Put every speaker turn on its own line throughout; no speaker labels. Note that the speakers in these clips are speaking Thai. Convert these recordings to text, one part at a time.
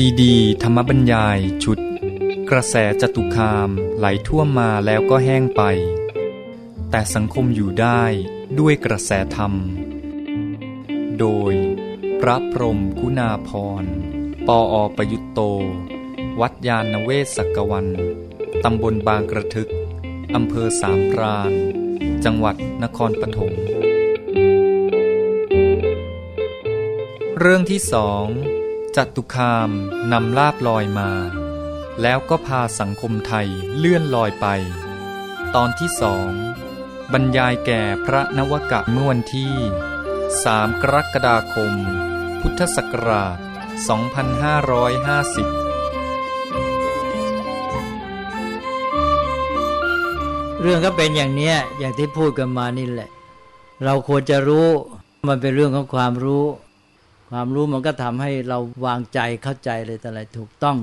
ซีดี ธรรมบรรยายชุด กระแสจตุคามไหลท่วมมาแล้วก็แห้งไป แต่สังคมอยู่ได้ด้วยกระแสธรรม โดย พระพรมกุณาพร ปออประยุตโต วัดยาณเวศกกวัน ตำบลบางกระทึก อำเภอสามพราน จังหวัดนครปฐมเรื่องที่สอง จัตุคามนำลาบลอยมา แล้วก็พาสังคมไทยเลื่อนลอยไป ตอนที่สองบรรยายแก่พระนวกะเมื่อวันที่ 3 กรกฎาคม พุทธศักราช 2550
เรื่องก็เป็นอย่างเนี้ยอย่างที่พูดกันมานี่แหละ เราควรจะรู้มันเป็นเรื่องของความรู้ ความรู้มันก็ทำให้เราวางใจเข้าใจเลยแต่อะไรถูกต้อง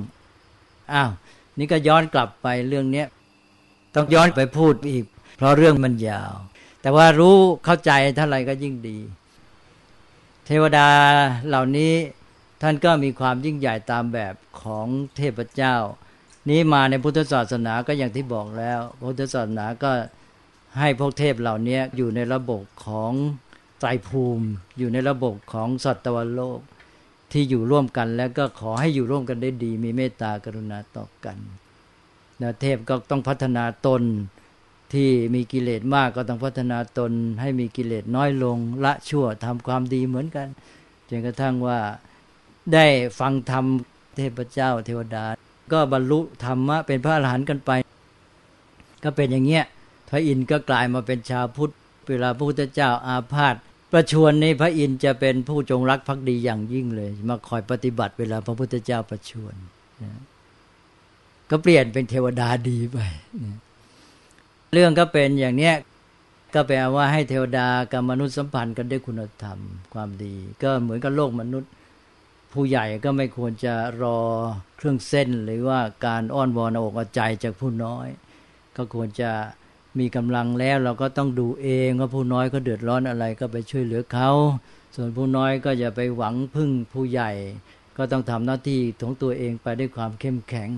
อ้าวนี่ก็ย้อนกลับไปเรื่องเนี้ยต้องย้อนไปพูดอีก เพราะเรื่องมันยาว แต่ว่ารู้เข้าใจเท่าไหร่ก็ยิ่งดี เทวดาเหล่านี้ท่านก็มีความยิ่งใหญ่ตามแบบของเทพเจ้า นี้มาในพุทธศาสนาก็อย่างที่บอกแล้ว พุทธศาสนาก็ให้พวกเทพเหล่านี้อยู่ในระบบของ ไตรภูมิ อยู่ในระบบของสัตวโลกที่อยู่ร่วมกันแล้วก็ขอให้อยู่ร่วมกันได้ดี มีเมตตากรุณาต่อกันนะเทพก็ต้องพัฒนาตนที่มีกิเลสมากก็ต้องพัฒนาตน ให้มีกิเลสน้อยลง ละชั่วทำความดีเหมือนกันจนกระทั่งว่าได้ฟังธรรมเทพเจ้าเทวดา ก็บรรลุธรรมะเป็นพระอรหันต์กันไป ก็เป็นอย่างเงี้ยพระอินทร์ก็กลายมาเป็นชาวพุทธเวลาพระพุทธเจ้าอาพาธ ประชวรในพระอินทร์จะเป็นผู้จงรักภักดีอย่างยิ่งเลย มาคอยปฏิบัติเวลาพระพุทธเจ้าประชวนะก็เปลี่ยนเป็นเทวดาดีไปนะเรื่องก็เป็นอย่างเนี้ยก็แปลว่าให้เทวดากับมนุษย์สัมพันธ์กันด้วยคุณธรรมความดี ก็เหมือนกับโลกมนุษย์ ผู้ใหญ่ก็ไม่ควรจะรอเครื่องเส้น หรือว่าการอ้อนวอนอกเอาใจจากผู้น้อย ก็ควรจะ มีกำลังแล้วเราก็ต้องดูเองว่าผู้น้อยเขาเดือดร้อนอะไรก็ไปช่วยเหลือเขา ส่วนผู้น้อยก็อย่าไปหวังพึ่งผู้ใหญ่ ก็ต้องทำหน้าที่ของตัวเองไปด้วยความเข้มแข็ง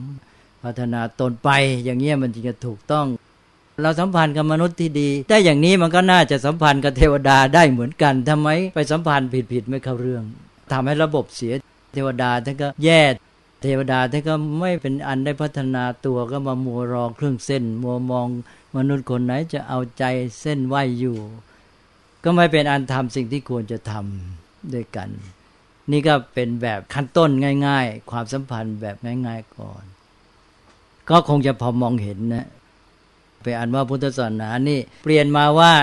พัฒนาตนไปอย่างเงี้ยมันจึงจะถูกต้อง เราสัมพันธ์กับมนุษย์ที่ดี ได้อย่างนี้มันก็น่าจะสัมพันธ์กับเทวดาได้เหมือนกันทำไมไปสัมพันธ์ผิดๆไม่เข้าเรื่องทำให้ระบบเสียเทวดาท่านก็แย่ เทวดาท่านก็ไม่เป็นอันได้พัฒนาตัวก็มามัวรอเครื่องเส้น มัวมองมนุษย์คนไหนจะเอาใจเส้นไหวอยู่ ก็ไม่เป็นอันทำสิ่งที่ควรจะทำด้วยกัน นี่ก็เป็นแบบขั้นต้นง่าย ๆ ความสัมพันธ์แบบง่าย ๆก่อน ก็คงจะพอมองเห็นนะไปอ่านว่าพุทธศาสนานี่เปลี่ยนมาว่า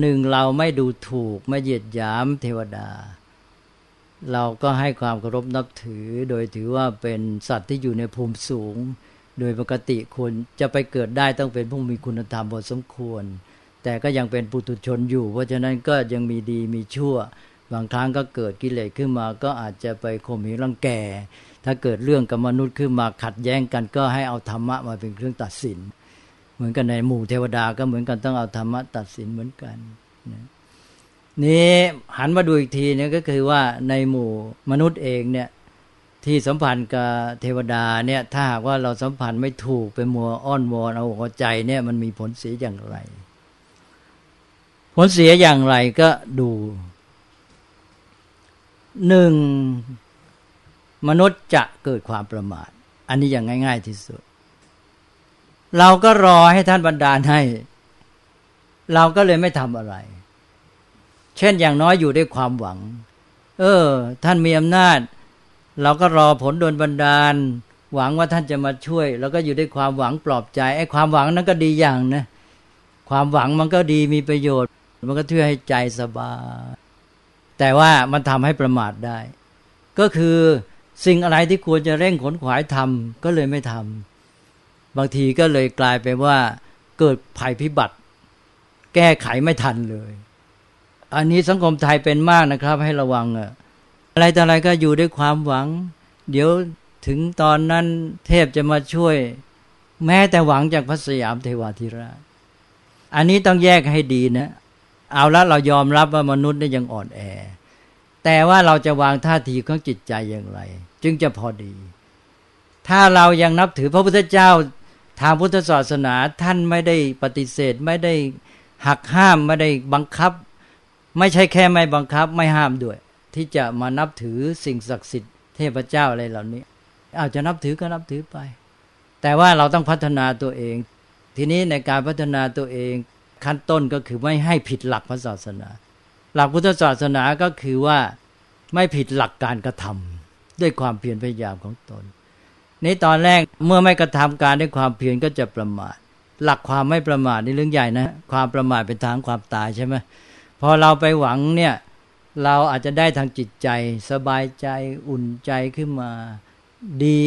หนึ่งเราไม่ดูถูกไม่เหยียดหยามเทวดา เราก็ให้ความเคารพนับถือ โดยถือว่าเป็นสัตว์ที่อยู่ในภูมิสูง โดยปกติคนจะไปเกิดได้ต้องเป็นผู้มีคุณธรรมพอสมควร แต่ก็ยังเป็นปุถุชนอยู่ เพราะฉะนั้นก็ยังมีดีมีชั่ว บางครั้งก็เกิดกิเลสขึ้นมา ก็อาจจะไปข่มเหงรังแก ถ้าเกิดเรื่องกับมนุษย์ขึ้นมาขัดแย้งกันก็ให้เอาธรรมะมาเป็นเครื่องตัดสิน เหมือนกันในหมู่เทวดาก็เหมือนกันต้องเอาธรรมะตัดสินเหมือนกันนะ นี่หันมาดูอีกทีเนี่ยก็คือว่าในหมู่มนุษย์เองเนี่ยที่สัมพันธ์กับเทวดาเนี่ยถ้าหากว่าเราสัมพันธ์ไม่ถูกไปมัวอ้อนวอนเอาอกเอาใจเนี่ยมันมีผลเสียอย่างไร ผลเสียอย่างไรก็ดูหนึ่งมนุษย์จะเกิดความประมาท อันนี้อย่างง่าย ๆที่สุด เราก็รอให้ท่านบรรดาให้ เราก็เลยไม่ทำอะไร เช่นอย่างน้อยอยู่ด้วยความหวัง เออ ท่านมีอำนาจ เราก็รอผลโดนบันดาล หวังว่าท่านจะมาช่วย แล้วก็อยู่ด้วยความหวังปลอบใจไอ้ความหวังนั้นก็ดีอย่างนะ ความหวังมันก็ดีมีประโยชน์ มันก็ช่วยให้ใจสบาย แต่ว่ามันทำให้ประมาทได้ ก็คือสิ่งอะไรที่ควรจะเร่งขนขวายทำก็เลยไม่ทำบางทีก็เลยกลายไปว่า เกิดภัยพิบัติ แก้ไขไม่ทันเลย อันนี้สังคมไทยเป็นมากนะครับ ให้ระวังอะอะไรแต่อะไรก็อยู่ด้วยความหวัง เดี๋ยวถึงตอนนั้นเทพจะมาช่วย แม้แต่หวังจากพระสยามเทวาธิราช อันนี้ต้องแยกให้ดีนะ เอาละเรายอมรับว่ามนุษย์นี่ยังอ่อนแอ แต่ว่าเราจะวางท่าทีของจิตใจอย่างไร จึงจะพอดี ถ้าเรายังนับถือพระพุทธเจ้าทางพุทธศาสนาท่านไม่ได้ปฏิเสธไม่ได้หักห้ามไม่ได้บังคับ ไม่ใช่แค่ไม่บังคับไม่ห้ามด้วย ที่จะมานับถือสิ่งศักดิ์สิทธิ์เทพเจ้าอะไรเหล่านี้ อาจจะนับถือก็นับถือไป แต่ว่าเราต้องพัฒนาตัวเอง ทีนี้ในการพัฒนาตัวเองขั้นต้นก็คือไม่ให้ผิดหลักพระศาสนา หลักพุทธศาสนาก็คือว่าไม่ผิดหลักการกระทำด้วยความเพียรพยายามของตนนี้ตอนแรกเมื่อไม่กระทำการด้วยความเพียรก็จะประมาท หลักความไม่ประมาทนี่เรื่องใหญ่นะ ความประมาทเป็นทางความตายใช่ไหม พอเราไปหวังเนี่ย เราอาจจะได้ทางจิตใจ สบายใจอุ่นใจขึ้นมาดี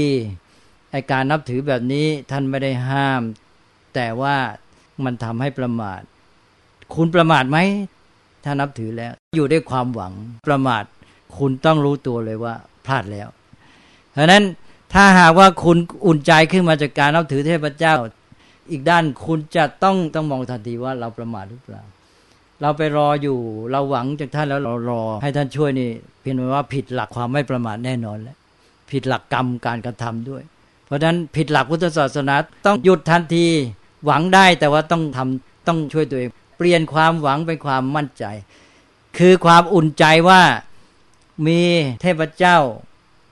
ไอการนับถือแบบนี้ท่านไม่ได้ห้าม แต่ว่ามันทำให้ประมาท คุณประมาทไหมถ้านับถือแล้ว อยู่ด้วยความหวังประมาท คุณต้องรู้ตัวเลยว่า พลาดแล้วเพราะนั้นถ้าหากว่าคุณอุ่นใจขึ้นมาจากการนับถือเทพเจ้า อีกด้านคุณจะต้องต้องมองทันทีว่าเราประมาทหรือเปล่า เราไปรออยู่ เราหวังจากท่านแล้วเรารอ ให้ท่านช่วยนี่เพียงว่าผิดหลักความไม่ประมาทแน่นอนแล้วผิดหลักกรรมการกระทำด้วย เพราะฉะนั้นผิดหลักพุทธศาสนาต้องหยุดทันทีหวังได้แต่ว่าต้องทำต้องช่วยตัวเอง เปลี่ยนความหวังเป็นความมั่นใจ คือความอุ่นใจว่ามีเทพเจ้า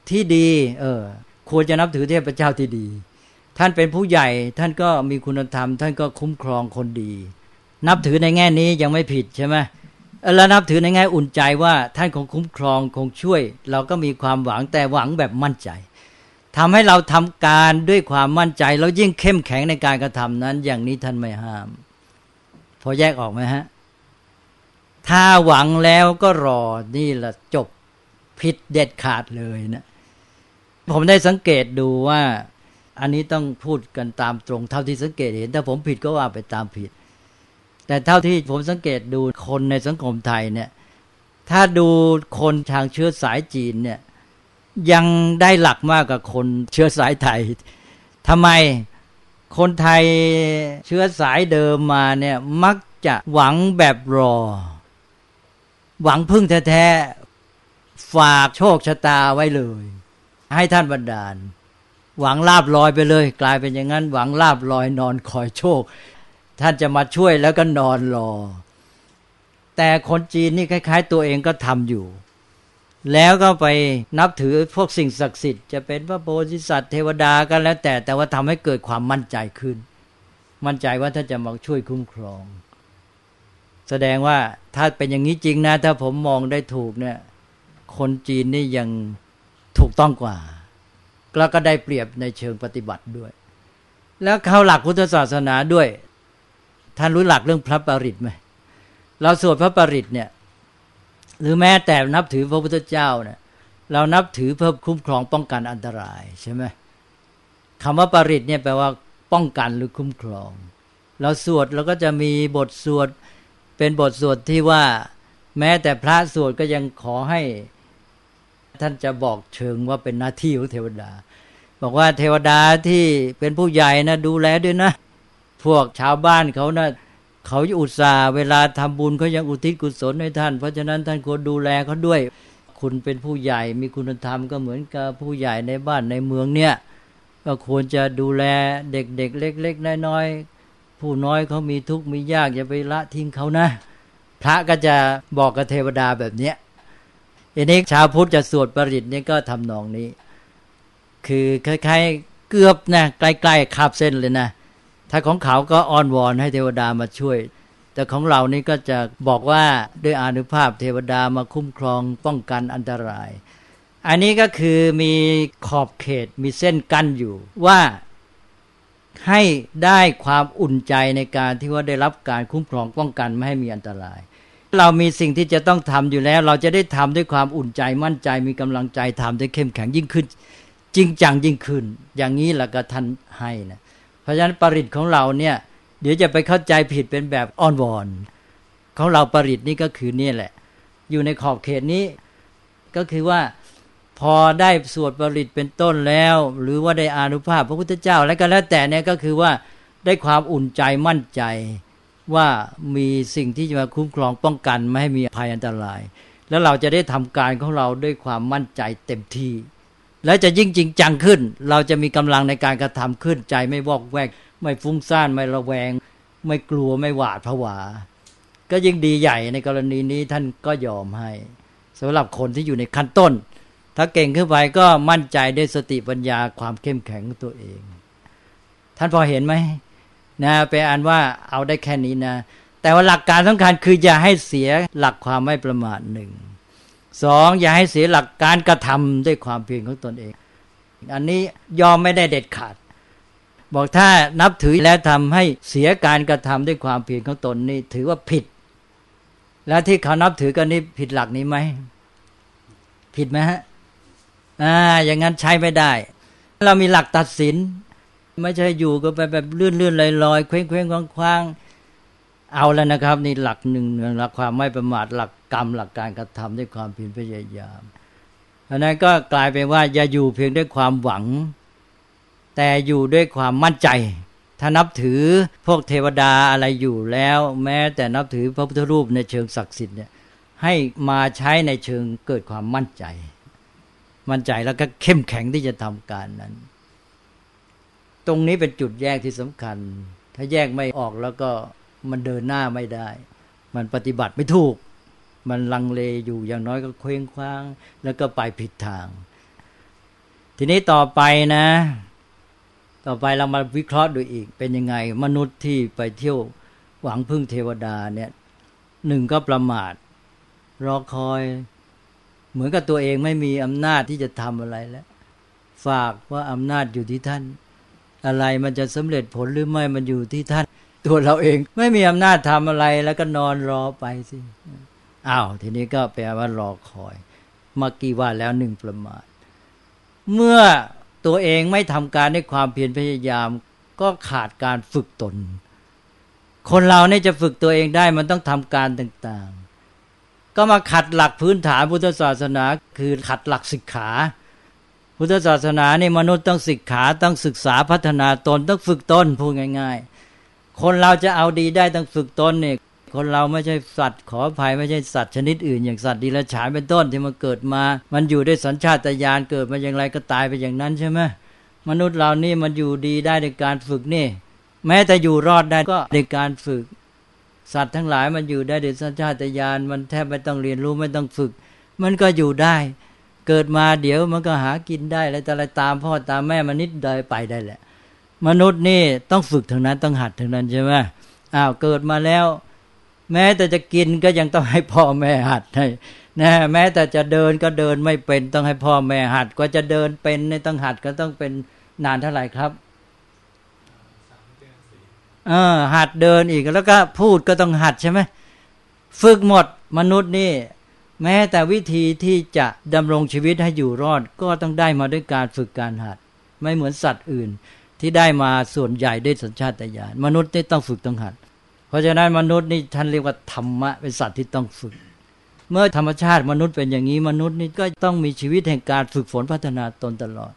ที่ดี เออ ควรจะนับถือเทพเจ้าที่ดี ท่านเป็นผู้ใหญ่ท่านก็มีคุณธรรม ท่านก็คุ้มครองคนดี นับถือในแง่นี้ยังไม่ผิดใช่ไหมแล้วนับถือในแง่อุ่นใจว่าท่านคงคุ้มครองคงช่วย เราก็มีความหวังแต่หวังแบบมั่นใจทำให้เราทำการด้วยความมั่นใจ แล้วยิ่งเข้มแข็งในการกระทำนั้น อย่างนี้ท่านไม่ห้าม พอแยกออกไหมฮะ ถ้าหวังแล้วก็รอนี่แหละจบผิดเด็ดขาดเลยนะผมได้สังเกตดูว่า อันนี้ต้องพูดกันตามตรงเท่าที่สังเกตเห็น ถ้าผมผิดก็ว่าไปตามผิด แต่เท่าที่ผมสังเกตดูคนในสังคมไทยเนี่ย ถ้าดูคนทางเชื้อสายจีนเนี่ยยังได้หลักมากกว่าคนเชื้อสายไทยทำไมคนไทยเชื้อสายเดิมมาเนี่ยมักจะหวังแบบรอ หวังพึ่งแท้ๆฝากโชคชะตาไว้เลย ให้ท่านบันดาล หวังลาบลอยไปเลย กลายเป็นอย่างนั้น หวังลาบลอยนอนคอยโชค ท่านจะมาช่วยแล้วก็นอนรอ แต่คนจีนนี่คล้าย ๆ ตัวเองก็ทำอยู่ แล้วก็ไปนับถือพวกสิ่งศักดิ์สิทธิ์จะเป็นพระโพธิสัตว์เทวดากันแล้วแต่แต่ว่าทำให้เกิดความมั่นใจขึ้น มั่นใจว่าท่านจะมาช่วยคุ้มครอง แสดงว่าถ้าเป็นอย่างนี้จริงนะ ถ้าผมมองได้ถูกเนี่ย คนจีนนี่ยังถูกต้องกว่าแล้วก็ได้เปรียบในเชิงปฏิบัติด้วย แล้วเข้าหลักพุทธศาสนาด้วย ท่านรู้หลักเรื่องพระปริตไหมเราสวดพระปริตเนี่ย หรือแม้แต่นับถือพระพุทธเจ้าเนี่ยเรานับถือเพื่อคุ้มครองป้องกันอันตรายใช่ไหมคำว่าปริตเนี่ยแปลว่าป้องกันหรือคุ้มครอง เราสวดเราก็จะมีบทสวดเป็นบทสวดที่ว่า แม้แต่พระสวดก็ยังขอให้ ท่านจะบอกเชิงว่าเป็นหน้าที่ของเทวดา บอกว่าเทวดาที่เป็นผู้ใหญ่นะดูแลด้วยนะ พวกชาวบ้านเขานะเขาอุตส่าห์เวลาทำบุญเขายังอุทิศกุศลให้ท่าน เพราะฉะนั้นท่านควรดูแลเขาด้วย คุณเป็นผู้ใหญ่มีคุณธรรมก็เหมือนกับผู้ใหญ่ในบ้านในเมืองเนี่ยก็ควรจะดูแลเด็กๆเล็ก ๆ น้อยๆผู้น้อยเขามีทุกข์มียากอย่าไปละทิ้งเขานะ พระก็จะบอกกับเทวดาแบบเนี้ยอันนี้ชาวพุทธจะสวดปริตนี่ก็ทำนองนี้ คือคล้ายๆเกือบนะใกล้ๆคาบเส้นเลยนะ ถ้าของเขาก็อ้อนวอนให้เทวดามาช่วย แต่ของเรานี่ก็จะบอกว่าด้วยอนุภาพเทวดามาคุ้มครองป้องกันอันตราย อันนี้ก็คือมีขอบเขตมีเส้นกั้นอยู่ว่าให้ได้ความอุ่นใจในการที่ว่าได้รับการคุ้มครองป้องกันไม่ให้มีอันตราย เรามีสิ่งที่จะต้องทำอยู่แล้ว เราจะได้ทำด้วยความอุ่นใจมั่นใจมีกำลังใจทำด้เข้มแข็งยิ่งขึ้น จริงจังยิ่งขึ้น อย่างนี้แหละก็ท่านให้นะ ราะฉะนั้นปริตของเราเนี่ย เดี๋ยวจะไปเข้าใจผิดเป็นแบบอ้อนวอนของเราปริตนี่ก็คือนี่แหละ อยู่ในขอบเขตนี้ ก็คือว่าพอได้สวดปริตเป็นต้นแล้ว หรือว่าได้อานุภาพพระพุทธเจ้าแล้วก็แล้วแต่เนี่ยก็คือว่าได้ความอุ่นใจมั่นใจว่ามีสิ่งที่จะมาคุ้มครองป้องกันไม่ให้มีภัยอันตราย แล้วเราจะได้ทำการของเราด้วยความมั่นใจเต็มที่ แล้วจะยิ่งจริงจังขึ้น เราจะมีกำลังในการกระทำขึ้นใจไม่วอกแวก ไม่ฟุ้งซ่านไม่ระแวง ไม่กลัวไม่หวาดผวา ก็ยิ่งดีใหญ่ในกรณีนี้ท่านก็ยอมให้สำหรับคนที่อยู่ในขั้นต้น ถ้าเก่งขึ้นไปก็มั่นใจด้วยสติปัญญาความเข้มแข็งตัวเอง ท่านพอเห็นไหมนะไปอ่านว่าเอาได้แค่นี้นะ แต่ว่าหลักการสำคัญคืออย่าให้เสียหลักความไม่ประมาทหนึ่ง สองอย่าให้เสียหลักการกระทำด้วยความเพียรของตนเอง อันนี้ยอมไม่ได้เด็ดขาด บอกถ้านับถือแล้วทำให้เสียการกระทำด้วยความเพียรของตนนี่ถือว่าผิด แล้วที่เขานับถือกันนี่ผิดหลักนี้ไหมผิดไหมฮะอ่าอย่างนั้นใช้ไม่ได้ เรามีหลักตัดสิน ไม่ใช่อยู่ก็ไปแบบเลื่อนเลื่อนลอยลอยเคว้งเคว้งคว้างคว้าง เอาแล้วนะครับ นี่หลักหนึ่งหลักความไม่ประมาทหลักกรรมหลักการกระทำด้วยความเพียรพยายามอันนั้นก็กลายเป็นว่าอย่าอยู่เพียงด้วยความหวัง แต่อยู่ด้วยความมั่นใจ ถ้านับถือพวกเทวดาอะไรอยู่แล้ว แม้แต่นับถือพระพุทธรูปในเชิงศักดิ์สิทธิ์เนี่ยให้มาใช้ในเชิงเกิดความมั่นใจ มั่นใจแล้วก็เข้มแข็งที่จะทำการนั้น ตรงนี้เป็นจุดแยกที่สำคัญ ถ้าแยกไม่ออกแล้วก็ มันเดินหน้าไม่ได้ มันปฏิบัติไม่ถูก มันลังเลอยู่อย่างน้อยก็เคว้งคว้าง แล้วก็ไปผิดทาง ทีนี้ต่อไปนะ ต่อไปเรามาวิเคราะห์ดูอีก เป็นยังไง มนุษย์ที่ไปเที่ยวหวังพึ่งเทวดาเนี่ยหนึ่งก็ประมาท รอคอย เหมือนกับตัวเองไม่มีอำนาจที่จะทำอะไรแล้ว ฝากว่าอำนาจอยู่ที่ท่าน อะไรมันจะสำเร็จผลหรือไม่มันอยู่ที่ท่าน ตัวเราเองไม่มีอำนาจทำอะไรแล้วก็นอนรอไปสิอ้าวทีนี้ก็แปลว่ารอคอยเมื่อกี้ว่าแล้วหนึ่งประมาทเมื่อตัวเองไม่ทำการด้วยความเพียรพยายาม ก็ขาดการฝึกตน คนเราเนี่ยจะฝึกตัวเองได้มันต้องทำการต่างๆ ก็มาขัดหลักพื้นฐานพุทธศาสนา คือขัดหลักศิกขา พุทธศาสนาเนี่ยมนุษย์ต้องศึกขาต้องศึกษาพัฒนาตนต้องฝึกตนพูดง่าย ๆ คนเราจะเอาดีได้ต้องฝึกตนเนี่ยคนเราไม่ใช่สัตว์ขออภัยไม่ใช่สัตว์ชนิดอื่น อย่างสัตว์ดีละฉานเป็นต้นที่มันเกิดมา มันอยู่ด้วยสัญชาตญาณเกิดมาอย่างไรก็ตายไปอย่างนั้นใช่ไหมมนุษย์เรานี่มันอยู่ดีได้ในการฝึกนี่ แม้แต่อยู่รอดได้ก็ในการฝึก สัตว์ทั้งหลายมันอยู่ได้ด้วยสัญชาตญาณมันแทบไม่ต้องเรียนรู้ไม่ต้องฝึก มันก็อยู่ได้ เกิดมาเดี๋ยวมันก็หากินได้แล้วแต่อะไรตามพ่อตามแม่มันนิดเดียวไปได้แหละ มนุษย์นี่ต้องฝึกทางนั้นต้องหัดทางนั้นใช่ไหมอ้าวเกิดมาแล้ว แม้แต่จะกินก็ยังต้องให้พ่อแม่หัดให้นะแม้แต่จะเดินก็เดินไม่เป็นต้องให้พ่อแม่หัดก็จะเดินเป็นในต้องหัดก็ต้องเป็นนานเท่าไหร่ครับเออหัดเดินอีกแล้วก็พูดก็ต้องหัดใช่ไหมฝึกหมดมนุษย์นี่ แม้แต่วิธีที่จะดำรงชีวิตให้อยู่รอด ก็ต้องได้มาด้วยการฝึกการหัด ไม่เหมือนสัตว์อื่น ที่ได้มาส่วนใหญ่ด้วยสัญชาตญาณมนุษย์นี่ต้องฝึกต้องหัด เพราะฉะนั้นมนุษย์นี่ท่านเรียกว่าธรรมะเป็นสัตว์ที่ต้องฝึก เมื่อธรรมชาติมนุษย์เป็นอย่างนี้มนุษย์นี่ก็ต้องมีชีวิตแห่งการฝึกฝนพัฒนาตนตลอด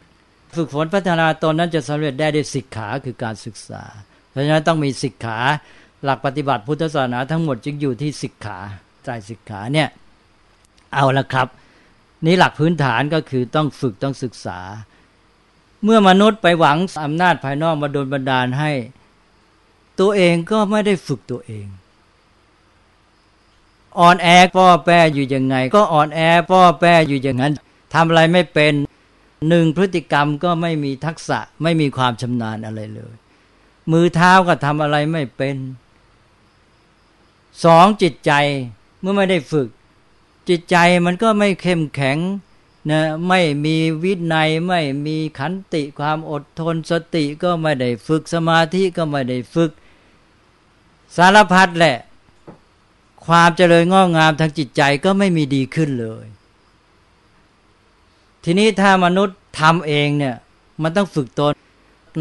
ฝึกฝนพัฒนาตนนั้นจะสำเร็จได้ด้วยศิกขาคือการศึกษา เพราะฉะนั้นต้องมีศิกขาหลักปฏิบัติพุทธศาสนาทั้งหมดจึงอยู่ที่ศิกขาใจศิกขาเนี่ยเอาละครับ นี่หลักพื้นฐานก็คือต้องฝึกต้องศึกษา เมื่อมนุษย์ไปหวังอำนาจภายนอกมาโดนบันดาลให้ ตัวเองก็ไม่ได้ฝึกตัวเองอ่อนแอป้อแปรอยู่ยังไง ก็อ่อนแอป้อแปรอยู่อย่างนั้นทำอะไรไม่เป็นหนึ่งพฤติกรรมก็ไม่มีทักษะไม่มีความชำนาญอะไรเลย มือเท้าก็ทำอะไรไม่เป็นสองจิตใจเมื่อไม่ได้ฝึก จิตใจมันก็ไม่เข้มแข็ง นะไม่มีวินัยไม่มีขันติความอดทนสติก็ไม่ได้ฝึกสมาธิก็ไม่ได้ฝึก สารพัดแหละ ความเจริญงอกงามทางจิตใจก็ไม่มีดีขึ้นเลย ทีนี้ถ้ามนุษย์ทำเองเนี่ยมันต้องฝึกตน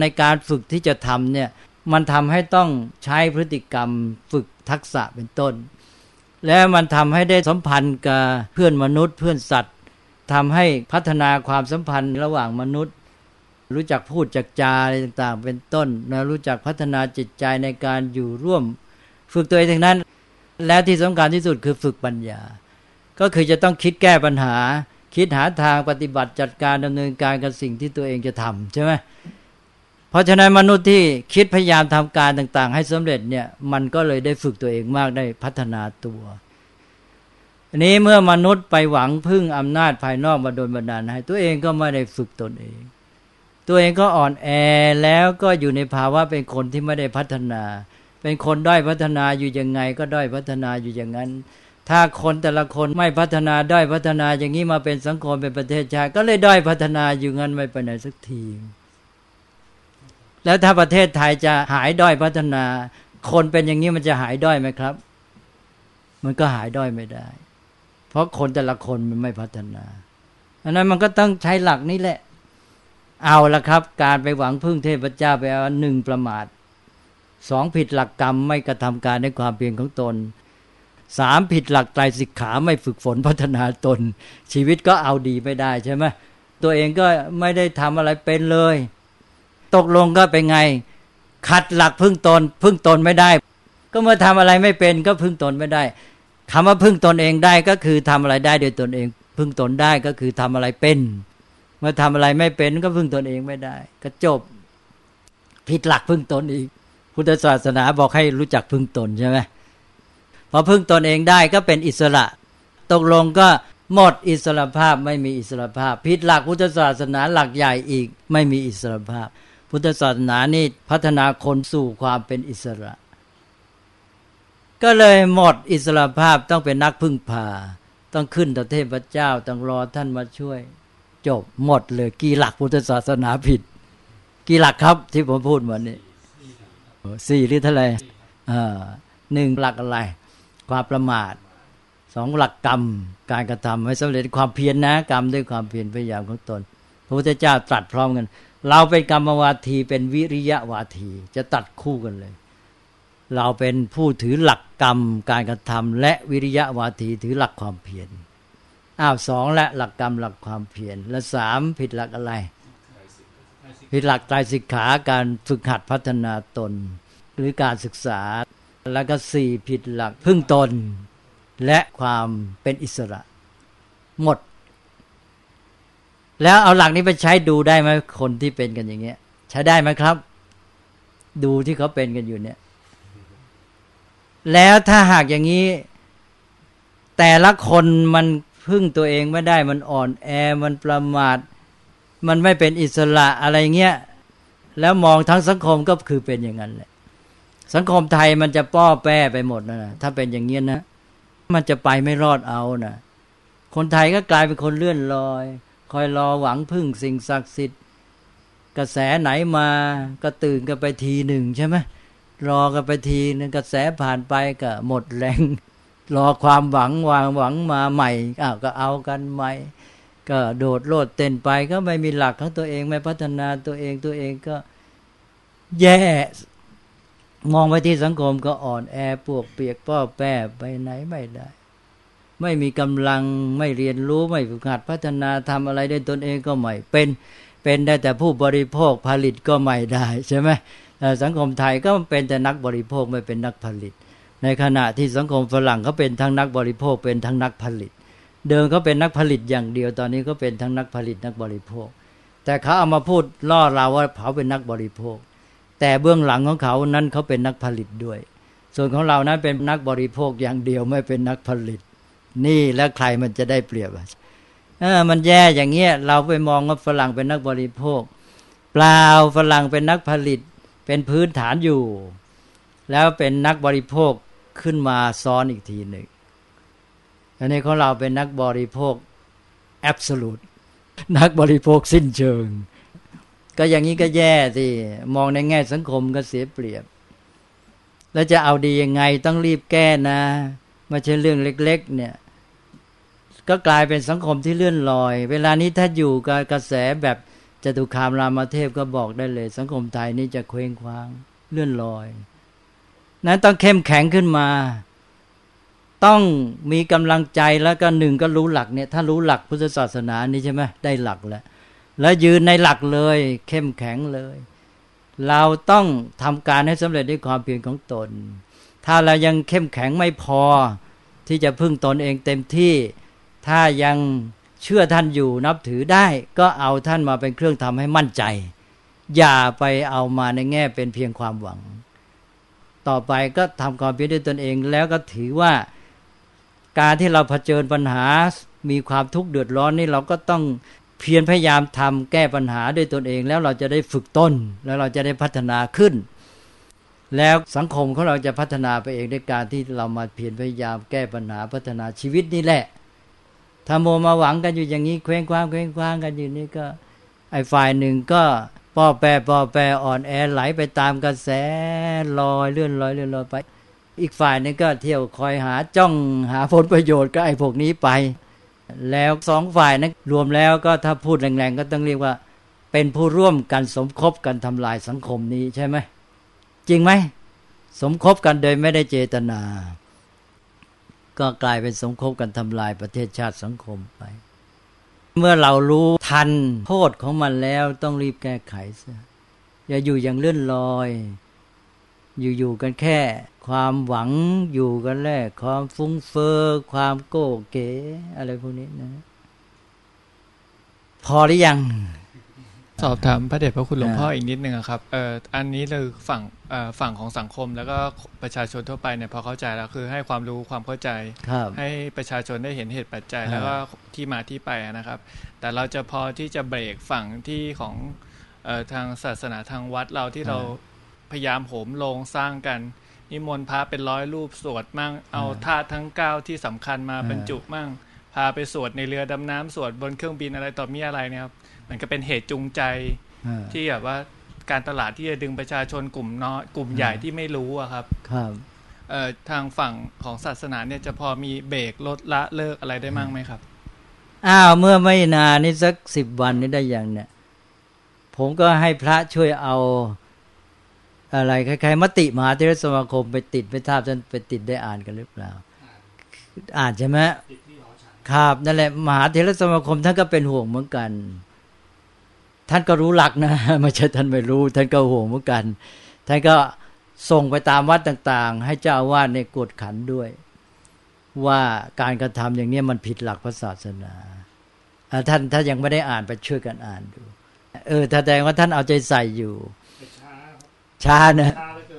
ในการฝึกที่จะทำเนี่ยมันทำให้ต้องใช้พฤติกรรมฝึกทักษะเป็นต้น และมันทำให้ได้สัมพันธ์กับเพื่อนมนุษย์เพื่อนสัตว์ ทำให้พัฒนาความสัมพันธ์ระหว่างมนุษย์ รู้จักพูดจักจาอะไรต่างๆ เป็นต้นนะรู้จักพัฒนาจิตใจในการอยู่ร่วม ฝึกตัวเองทั้งนั้น และที่สำคัญที่สุดคือฝึกปัญญา ก็คือจะต้องคิดแก้ปัญหา คิดหาทางปฏิบัติจัดการดำเนินการกับสิ่งที่ตัวเองจะทำใช่ไหมเพราะฉะนั้นมนุษย์ที่คิดพยายามทำการต่าง ๆ ให้สำเร็จเนี่ยมันก็เลยได้ฝึกตัวเองมากได้พัฒนาตัว อันนี้เมื่อมนุษย์ไปหวังพึ่งอำนาจภายนอกมาโดนบันดาลให้ ตัวเองก็ไม่ได้ฝึกตนเอง ตัวเองก็อ่อนแอแล้วก็อยู่ในภาวะเป็นคนที่ไม่ได้พัฒนา เป็นคนด้อยพัฒนาอยู่ยังไง ก็ด้อยพัฒนาอยู่อย่างนั้น ถ้าคนแต่ละคนไม่พัฒนาด้อยพัฒนาอย่างนี้มาเป็นสังคมเป็นประเทศชาติก็เลยด้อยพัฒนาอยู่งั้นไม่ไปไหนสักทีแล้วถ้าประเทศไทยจะหายด้อยพัฒนา คนเป็นอย่างนี้มันจะหายด้อยไหมครับ มันก็หายด้อยไม่ได้ เพราะคนแต่ละคนมันไม่พัฒนาอันนั้นมันก็ต้องใช้หลักนี้แหละ เอาละครับ การไปหวังพึ่งเทพเจ้าไปเอาหนึ่งประมาทสองผิดหลักกรรมไม่กระทำการในความเพียรของตนสามผิดหลักไตรสิกขาไม่ฝึกฝนพัฒนาตน ชีวิตก็เอาดีไม่ได้ใช่ไหมตัวเองก็ไม่ได้ทำอะไรเป็นเลย ตกลงก็เป็นไง ขัดหลักพึ่งตน พึ่งตนไม่ได้ ก็เมื่อทำอะไรไม่เป็นก็พึ่งตนไม่ได้ คำว่าพึ่งตนเองได้ก็คือทำอะไรได้โดยตนเอง พึ่งตนได้ก็คือทำอะไรเป็น เมื่อทำอะไรไม่เป็นก็พึ่งตนเองไม่ได้ ก็จบผิดหลักพึ่งตนอีก พุทธศาสนาบอกให้รู้จักพึ่งตนใช่ไหมพอพึ่งตนเองได้ก็เป็นอิสระ ตกลงก็หมดอิสระภาพไม่มีอิสระภาพผิดหลักพุทธศาสนาหลักใหญ่อีกไม่มีอิสระภาพ พุทธศาสนานี่พัฒนาคนสู่ความเป็นอิสระ ก็เลยหมดอิสระภาพต้องเป็นนักพึ่งพา ต้องขึ้นต่อเทพเจ้า ต้องรอท่านมาช่วย จบหมดเลยกี่หลักพุทธศาสนาผิด กี่หลักครับที่ผมพูดมานี่สี่หรือเท่าไหร่หนึ่งหลักอะไร ความประมาทสองหลักกรรมการกระทำให้สำเร็จความเพียรนะกรรมด้วยความเพียรพยายามของตน พระพุทธเจ้าตรัสพร้อมกัน เราเป็นกรรมวาทีเป็นวิริยะวาที จะตัดคู่กันเลย เราเป็นผู้ถือหลักกรรมการกระทำและวิริยะวาทีถือหลักความเพียรอ้าวสองและหลักกรรมหลักความเพียรและสามผิดหลักอะไร ผิดหลักใจสิกขาการฝึกหัดพัฒนาตน หรือการศึกษา แล้วก็สี่ผิดหลักพึ่งตน และความเป็นอิสระ หมด แล้วเอาหลักนี้ไปใช้ดูได้ไหมคนที่เป็นกันอย่างเงี้ย ใช้ได้ไหมครับ ดูที่เขาเป็นกันอยู่เนี่ย แล้วถ้าหากอย่างนี้ แต่ละคนมันพึ่งตัวเองไม่ได้มันอ่อนแอมันประมาทมันไม่เป็นอิสระอะไรเงี้ยแล้วมองทั้งสังคมก็คือเป็นอย่างนั้นแหละ สังคมไทยมันจะป้อแป้ไปหมดนะถ้าเป็นอย่างเงี้ยนะ มันจะไปไม่รอดเอานะคนไทยก็กลายเป็นคนเลื่อนลอย คอยรอหวังพึ่งสิ่งศักดิ์สิทธิ์ กระแสไหนมาก็ตื่นกันไปทีหนึ่งใช่ไหม รอกันไปทีนึงกระแสผ่านไปก็หมดแรง รอความหวังวางหวังมาใหม่อ้าวก็เอากันใหม่ ก็โดดโลดเต้นไปก็ไม่มีหลักของตัวเองไม่พัฒนาตัวเองตัวเองก็แย่มองไปที่สังคมก็อ่อนแอปวกเปียกป้อแป้ไปไหนไม่ได้ ไม่มีกำลังไม่เรียนรู้ไม่ฝึกหัดพัฒนาทำอะไรได้ตนเองก็ไม่เป็นเป็นได้แต่ผู้บริโภคผลิตก็ไม่ได้ใช่ไหม สังคมไทยก็เป็นแต่นักบริโภคไม่เป็นนักผลิต ในขณะที่สังคมฝรั่งเขาเป็นทั้งนักบริโภคเป็นทั้งนักผลิต เดิมเขาเป็นนักผลิตอย่างเดียวตอนนี้ก็เป็นทั้งนักผลิตนักบริโภค แต่เขาเอามาพูดล่อเราว่าเขาเป็นนักบริโภค แต่เบื้องหลังของเขานั้นเขาเป็นนักผลิตด้วย ส่วนของเรานั้นเป็นนักบริโภคอย่างเดียวไม่เป็นนักผลิต นี่แล้วใครมันจะได้เปรียบอมันแย่อย่างเงี้ยเราไปมองว่าฝรั่งเป็นนักบริโภค เปล่าฝรั่งเป็นนักผลิต เป็นพื้นฐานอยู่ แล้วเป็นนักบริโภคขึ้นมาซ้อนอีกทีหนึ่งอันนี้ของเราเป็นนักบริโภคแอบสูตนักบริโภคสิ้นเชิง ก็อย่างนี้ก็แย่สิมองในแง่สังคมก็เสียเปรียบ แล้วจะเอาดียังไงต้องรีบแก้นะไม่ใช่เรื่องเล็ก ๆ เนี่ย ก็กลายเป็นสังคมที่เลื่อนลอย เวลานี้ถ้าอยู่กับกระแสแบบ จตุคามรามเทพก็บอกได้เลย สังคมไทยนี่จะเคว้งคว้างเลื่อนลอย นั้นต้องเข้มแข็งขึ้นมา ต้องมีกำลังใจแล้วก็หนึ่งก็รู้หลักเนี่ย ถ้ารู้หลักพุทธศาสนานี่ใช่ไหมได้หลักแล้ว แล้วยืนในหลักเลย เข้มแข็งเลย เราต้องทำการให้สำเร็จด้วยความเพียรของตน ถ้าเรายังเข้มแข็งไม่พอที่จะพึ่งตนเองเต็มที่ ถ้ายัง เชื่อท่านอยู่นับถือได้ก็เอาท่านมาเป็นเครื่องทำให้มั่นใจ อย่าไปเอามาในแง่เป็นเพียงความหวัง ต่อไปก็ทำความเพียรด้วยตนเอง แล้วก็ถือว่าการที่เราเผชิญปัญหา มีความทุกข์เดือดร้อนนี่เราก็ต้องเพียรพยายามทำแก้ปัญหาด้วยตนเอง แล้วเราจะได้ฝึกต้น แล้วเราจะได้พัฒนาขึ้น แล้วสังคมของเราจะพัฒนาไปเองด้วยการที่เรามาเพียรพยายามแก้ปัญหาพัฒนาชีวิตนี่แหละ ถ้าโมมาหวังกันอยู่อย่างนี้เคว้งคว้างเคว้งคว้างกันอยู่นี่ก็ไอ้ฝ่ายหนึ่งก็ป้อแปรป้อแปรอ่อนแอไหลไปตามกระแสลอยเลื่อนลอยเลื่อนลอยไป อีกฝ่ายนึงก็เที่ยวคอยหาจ้องหาผลประโยชน์ก็ไอ้พวกนี้ไป แล้วสองฝ่ายนั้นรวมแล้วก็ถ้าพูดแรงๆก็ต้องเรียกว่า เป็นผู้ร่วมกันสมคบกันทำลายสังคมนี้ใช่ไหมจริงไหมสมคบกันโดยไม่ได้เจตนา ก็กลายเป็นสงคบกันทำลายประเทศชาติสังคมไป เมื่อเรารู้ทันโทษของมันแล้วต้องรีบแก้ไขซะอย่าอยู่อย่างเลื่อนลอย อยู่ๆกันแค่ ความหวังอยู่กันแรกความฟุ้งเฟอ้อความโก้เก๋อะไรพวกนี้นะ พอหรือยัง
สอบถามพระเดชพระคุณหลวงพ่ออีกนิดนึงครับเอ่ออันนี้เลยฝั่งเอ่อฝั่งของสังคมแล้วก็ประชาชนทั่วไปเนี่ยพอเข้าใจแล้วคือให้ความรู้ความเข้าใจ ให้ประชาชนได้เห็นเหตุปัจจัย แล้วก็ที่มาที่ไปนะครับ แต่เราจะพอที่จะเบรกฝั่งที่ของเอ่อทางศาสนาทางวัดเราที่เราพยายามโหมลงสร้างกันนิมนต์พระเป็นร้อยรูปสวดมั่งเอาธาตุทั้งเก้าที่สำคัญมาบรรจุมั่งพาไปสวดในเรือดำน้ำสวดบนเครื่องบินอะไรต่อมีอะไรเนี่ยครับ มันก็เป็นเหตุจูงใจที่แบบว่าการตลาดที่จะดึงประชาชนกลุ่มน้อยกลุ่มใหญ่ที่ไม่รู้อะครับ
ครับ
ทางฝั่งของศาสนาเนี่ยจะพอมีเบรกลดละเลิกอะไรได้มั่งไหมครับ
อ้าวเมื่อไม่นานนี่สักสิบวันนี้ได้อย่างเนี่ย ผมก็ให้พระช่วยเอาอะไรคล้ายๆมติมหาเทรสมาคมไปติดไปทราบท่านไปติดได้อ่านกันหรือเปล่า อ่านใช่ไหมครับนั่นแหละมหาเทรสมาคมท่านก็เป็นห่วงเหมือนกัน ท่านก็รู้หลักนะไม่ใช่ท่านไม่รู้ ท่านก็ห่วงเหมือนกัน ท่านก็ส่งไปตามวัดต่างๆ ให้เจ้าอาวาสในกดขันด้วย ว่าการกระทำอย่างนี้มันผิดหลักพระศาสนาท่านถ้ายังไม่ได้อ่านไปช่วยกันอ่านดู เออแสดงว่าท่านเอาใจใส่อยู่ช้านะ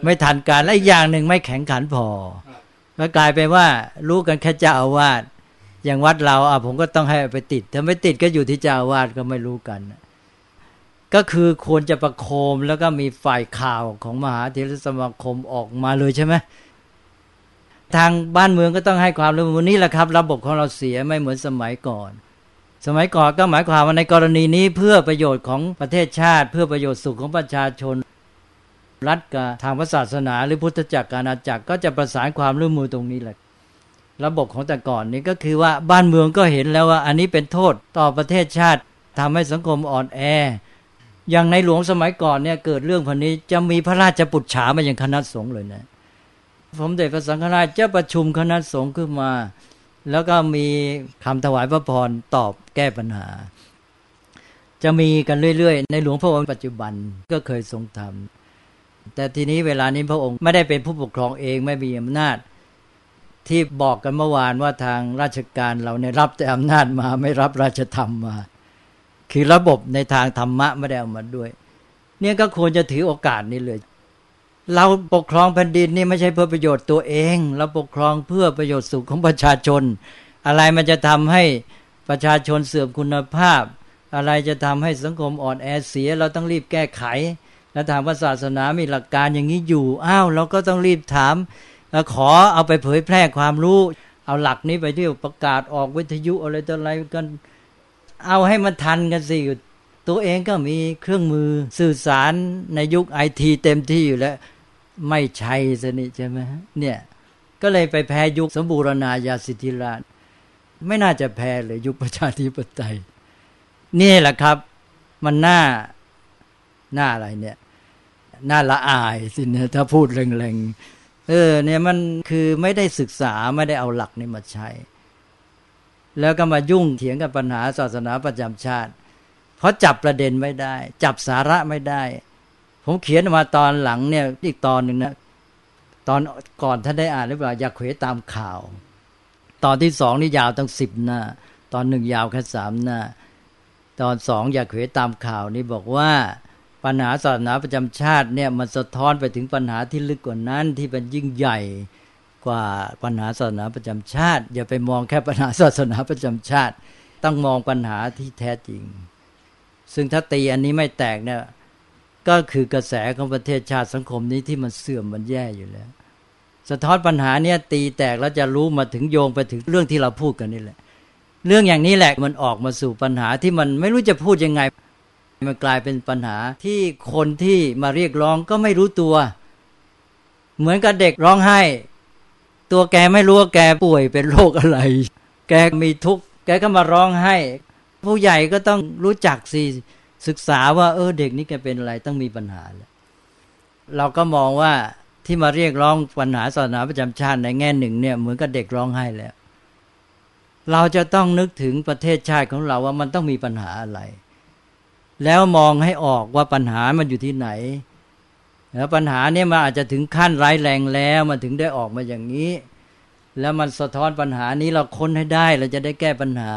ไม่ทันการและอีกอย่างหนึ่งไม่แข็งขันพอก็กลายเป็นว่ารู้กันแค่เจ้าอาวาสอย่างวัดเราอะผมก็ต้องให้ไปติด ถ้าไม่ติดก็อยู่ที่เจ้าอาวาสก็ไม่รู้กัน ก็คือควรจะประโคมแล้วก็มีฝ่ายข่าวของมหาเทรสมาคมออกมาเลยใช่ไหมทางบ้านเมืองก็ต้องให้ความร่วมมือนี่แหละครับ ระบบของเราเสียไม่เหมือนสมัยก่อน สมัยก่อนก็หมายความว่าในกรณีนี้เพื่อประโยชน์ของประเทศชาติ เพื่อประโยชน์สุขของประชาชน รัฐกับทางศาสนา หรือพุทธจักรการาจักรก็จะประสานความร่วมมือตรงนี้แหละ ระบบของแต่ก่อนนี้ก็คือว่าบ้านเมืองก็เห็นแล้วว่า อันนี้เป็นโทษต่อประเทศชาติทำให้สังคมอ่อนแอ อย่างในหลวงสมัยก่อนเนี่ยเกิดเรื่องพันนี้จะมีพระราชปุจฉามาอย่างคณะสงฆ์เลยนะสมเด็จพระสังฆราชจะประชุมคณะสงฆ์ขึ้นมา แล้วก็มีคำถวายพระพรตอบแก้ปัญหา จะมีกันเรื่อยๆ ในหลวงพระองค์ปัจจุบันก็เคยทรงทำแต่ทีนี้เวลานี้พระองค์ไม่ได้เป็นผู้ปกครองเองไม่มีอำนาจที่บอกกันเมื่อวานว่าทางราชการเราเนี่ยรับแต่อำนาจมาไม่รับราชธรรมมา คือระบบในทางธรรมะไม่ได้เอามาด้วย เนี่ยก็ควรจะถือโอกาสนี้เลย เราปกครองแผ่นดินนี่ไม่ใช่เพื่อประโยชน์ตัวเอง เราปกครองเพื่อประโยชน์สุขของประชาชน อะไรมันจะทำให้ประชาชนเสื่อมคุณภาพ อะไรจะทำให้สังคมอ่อนแอเสีย เราต้องรีบแก้ไข แล้วถามว่าศาสนามีหลักการอย่างนี้อยู่อ้าวเราก็ต้องรีบถามแล้วขอเอาไปเผยแพร่ความรู้ เอาหลักนี้ไปที่ประกาศออกวิทยุอะไรต่ออะไรกัน เอาให้มันทันกันสิตัวเองก็มีเครื่องมือสื่อสารในยุคไอทีเต็มที่อยู่แล้ว ไม่ใช่สนิใช่ไหมเนี่ย ก็เลยไปแพ้ยุคสมบูรณาญาสิทธิราช ไม่น่าจะแพ้เลยยุคประชาธิปไตย นี่แหละครับ มันน่าหน้าอะไรเนี่ยน่าละอายสิเนี่ยถ้าพูดแรงๆเออเนี่ยมันคือไม่ได้ศึกษาไม่ได้เอาหลักนี้มาใช้ แล้วก็มายุ่งเถียงกับปัญหาศาสนาประจำชาติ เพราะจับประเด็นไม่ได้ จับสาระไม่ได้ ผมเขียนมาตอนหลังเนี่ยอีกตอนหนึ่งนะตอนก่อนท่านได้อ่านหรือเปล่าอยากเขวตามข่าว ตอนที่สองนี่ยาวตั้งสิบหน้า ตอนหนึ่งยาวแค่สามหน้า ตอนสองอยากเขวตามข่าวนี่บอกว่าปัญหาศาสนาประจำชาติเนี่ยมันสะท้อนไปถึงปัญหาที่ลึกกว่านั้นที่เป็นยิ่งใหญ่ กว่าปัญหาศาสนาประจำชาติ อย่าไปมองแค่ปัญหาศาสนาประจำชาติ ต้องมองปัญหาที่แท้จริง ซึ่งถ้าตีอันนี้ไม่แตกเนี่ยก็คือกระแสของประเทศชาติสังคมนี้ที่มันเสื่อมมันแย่อยู่แล้ว สะท้อนปัญหาเนี่ยตีแตกแล้วจะรู้มาถึงโยงไปถึงเรื่องที่เราพูดกันนี่แหละ เรื่องอย่างนี้แหละมันออกมาสู่ปัญหาที่มันไม่รู้จะพูดยังไง มันกลายเป็นปัญหาที่คนที่มาเรียกร้องก็ไม่รู้ตัว เหมือนกับเด็กร้องไห้ ตัวแกไม่รู้ว่าแกป่วยเป็นโรคอะไร แกมีทุกข์แกก็มาร้องไห้ ผู้ใหญ่ก็ต้องรู้จักสิศึกษาว่า เออเด็กนี่แกเป็นอะไรต้องมีปัญหาแล้วเราก็มองว่าที่มาเรียกร้องปัญหาศาสนาประจำชาติในแง่หนึ่งเนี่ยเหมือนกับเด็กร้องไห้แล้ว เราจะต้องนึกถึงประเทศชาติของเราว่ามันต้องมีปัญหาอะไร แล้วมองให้ออกว่าปัญหามันอยู่ที่ไหน แล้วปัญหาเนี่ยมันอาจจะถึงขั้นร้ายแรงแล้วมันถึงได้ออกมาอย่างนี้ แล้วมันสะท้อนปัญหานี้เราค้นให้ได้เราจะได้แก้ปัญหา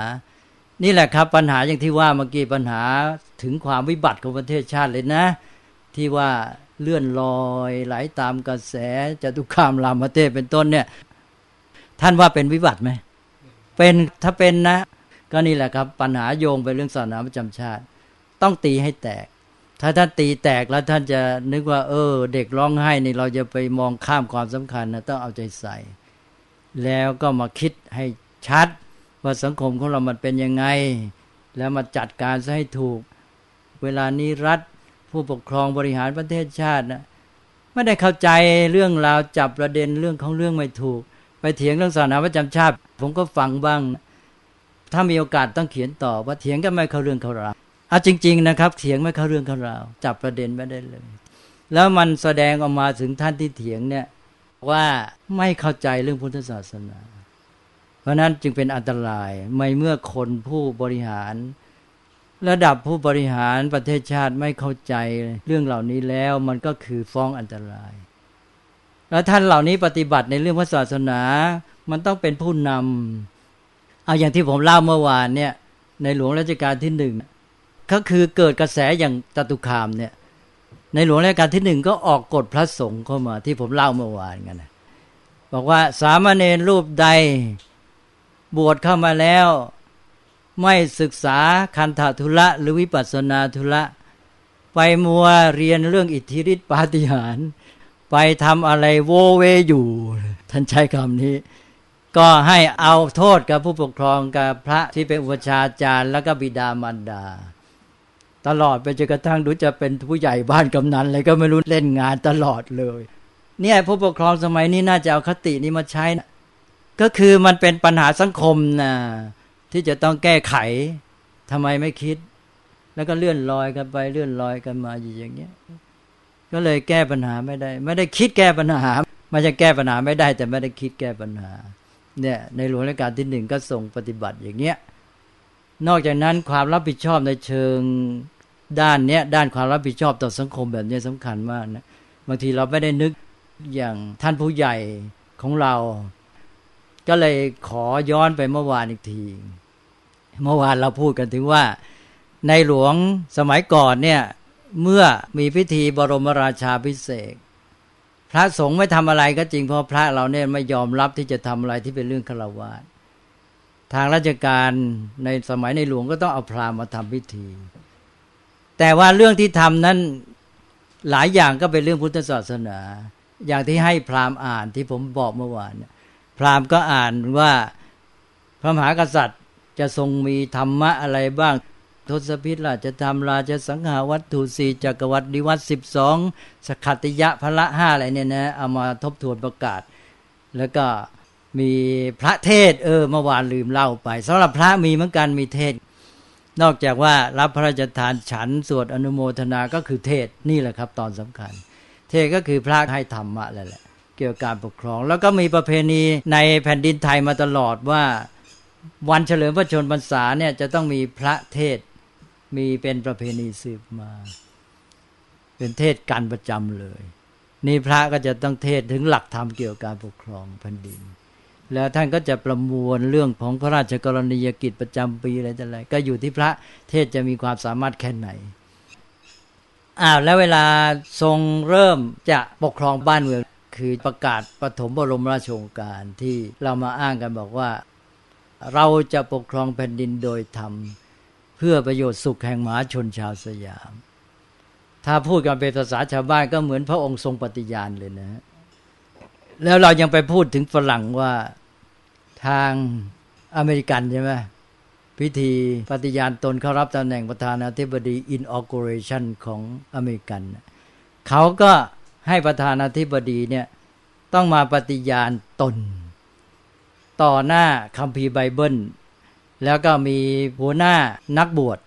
นี่แหละครับ ปัญหาอย่างที่ว่าเมื่อกี้ปัญหาถึงความวิบัติของประเทศชาติเลยนะ ที่ว่าเลื่อนลอยไหลาตามกระแสจตุคามรามเทพเป็นต้นเนี่ย ท่านว่าเป็นวิบัติไหมเป็นถ้าเป็นนะ ก็นี่แหละครับ ปัญหาโยงไปเรื่องศาสนาประจำชาติ ต้องตีให้แตก ถ้าท่านตีแตกแล้วท่านจะนึกว่า เออ เด็กร้องไห้นี่เราจะไปมองข้ามความสำคัญนะต้องเอาใจใส่ แล้วก็มาคิดให้ชัด ว่าสังคมของเรามันเป็นยังไง แล้วมาจัดการซะให้ถูก เวลานี้รัฐผู้ปกครองบริหารประเทศชาตินะไม่ได้เข้าใจเรื่องราวจับประเด็นเรื่องของเรื่องไม่ถูก ไปเถียงเรื่องศาสนาประจำชาติ ผมก็ฟังบ้าง ถ้ามีโอกาสต้องเขียนต่อว่าเถียงกันไม่เข้าเรื่องเข้าราว เอาจริง ๆ นะครับเถียงไม่เข้าเรื่องเข้าราว จับประเด็นไม่ได้เลย แล้วมันแสดงออกมาถึงท่านที่เถียงเนี่ยว่าไม่เข้าใจเรื่องพุทธศาสนา เพราะนั้นจึงเป็นอันตรายไม่เมื่อคนผู้บริหาร ระดับผู้บริหารประเทศชาติไม่เข้าใจเรื่องเหล่านี้แล้วมันก็คือฟ้องอันตราย แล้วท่านเหล่านี้ปฏิบัติในเรื่องพระศาสนา มันต้องเป็นผู้นำเอาอย่างที่ผมเล่าเมื่อวานเนี่ยในหลวงรัชกาลที่หนึ่ง ก็คือเกิดกระแสอย่างตตุคามเนี่ย ในหลวงรัชกาลที่หนึ่งก็ออกกฎพระสงฆ์เข้ามาที่ผมเล่าเมื่อวานกันนะบอกว่าสามเณรรูปใดบวชเข้ามาแล้ว ไม่ศึกษาคันธทุระหรือวิปัสสนาทุระไปมัวเรียนเรื่องอิทธิฤทธิปาฏิหาริย์ไปทำอะไรโวเวอยู่ ท่านใช้คำนี้ ก็ให้เอาโทษกับผู้ปกครองกับพระที่เป็นอุปชาจารย์ แล้วก็บิดามารดา ตลอดไปจนกระทั่งดูจะเป็นผู้ใหญ่บ้านกำนันอะไรก็ไม่รู้เล่นงานตลอดเลย เนี่ยผู้ปกครองสมัยนี้น่าจะเอาคตินี้มาใช้นะก็คือมันเป็นปัญหาสังคมนะที่จะต้องแก้ไขทำไมไม่คิด แล้วก็เลื่อนลอยกันไปเลื่อนลอยกันมาอย่างเงี้ยก็เลยแก้ปัญหาไม่ได้ ไม่ได้คิดแก้ปัญหามันจะแก้ปัญหาไม่ได้ แต่ไม่ได้คิดแก้ปัญหา เนี่ยในหลวงรัชกาลที่หนึ่งก็ส่งปฏิบัติอย่างเงี้ยนอกจากนั้นความรับผิดชอบในเชิง ด้านเนี้ยด้านความรับผิดชอบต่อสังคมแบบนี้สำคัญมากนะบางทีเราไม่ได้นึกอย่างท่านผู้ใหญ่ของเรา ก็เลยขอย้อนไปเมื่อวานอีกที เมื่อวานเราพูดกันถึงว่า ในหลวงสมัยก่อนเนี่ยเมื่อมีพิธีบรมราชาพิเศษพระสงฆ์ไม่ทำอะไรก็จริงเพราะพระเราเนี่ยไม่ยอมรับที่จะทำอะไรที่เป็นเรื่องฆราวาสทางราชการในสมัยในหลวงก็ต้องเอาพราหมณ์มาทำพิธี แต่ว่าเรื่องที่ทำนั้นหลายอย่างก็เป็นเรื่องพุทธศาสนา อย่างที่ให้พราหมณ์อ่านที่ผมบอกเมื่อวานพราหมณ์ก็อ่านว่าพระมหากษัตริย์จะทรงมีธรรมะอะไรบ้างทศพิธราจะทำราชสังหาวัตถุสีจักรวรรดิวัตสิบสองสขัติยะพระห้าอะไรเนี่ยนะเอามาทบทวนประกาศ แล้วก็มีพระเทศ เออเมื่อวานลืมเล่าไปสำหรับพระมีเหมือนกันมีเทศ นอกจากว่ารับพระราชทานฉันสวดอนุโมทนาก็คือเทศนี่แหละครับ ตอนสำคัญ เทศก็คือพระให้ธรรมะแหละ เกี่ยวกับการปกครอง แล้วก็มีประเพณีในแผ่นดินไทยมาตลอดว่าวันเฉลิมพระชนมพรรษาเนี่ยจะต้องมีพระเทศมีเป็นประเพณีสืบมา เป็นเทศการประจำเลย นี่พระก็จะต้องเทศถึงหลักธรรมเกี่ยวกับการปกครองแผ่นดิน แล้วท่านก็จะประมวลเรื่องของพระราชกรณียกิจประจำปีอะไรต่ออะไรก็อยู่ที่พระเทศจะมีความสามารถแค่ไหนอ้าวแล้วเวลาทรงเริ่มจะปกครองบ้านเมืองคือประกาศปฐมบรมราชโองการที่เรามาอ้างกันบอกว่า เราจะปกครองแผ่นดินโดยธรรม เพื่อประโยชน์สุขแห่งมหาชนชาวสยาม ถ้าพูดกันเป็นภาษาชาวบ้านก็เหมือนพระองค์ทรงปฏิญาณเลยนะ แล้วเรายังไปพูดถึงฝรั่งว่าทางอเมริกันใช่ไหมพิธีปฏิญาณตนเข้ารับตำแหน่งประธานาธิบดี inauguration ของอเมริกัน เขาก็ให้ประธานาธิบดีเนี่ยต้องมาปฏิญาณตน ต่อหน้าคัมภีร์ไบเบิล แล้วก็มีหัวหน้านักบวช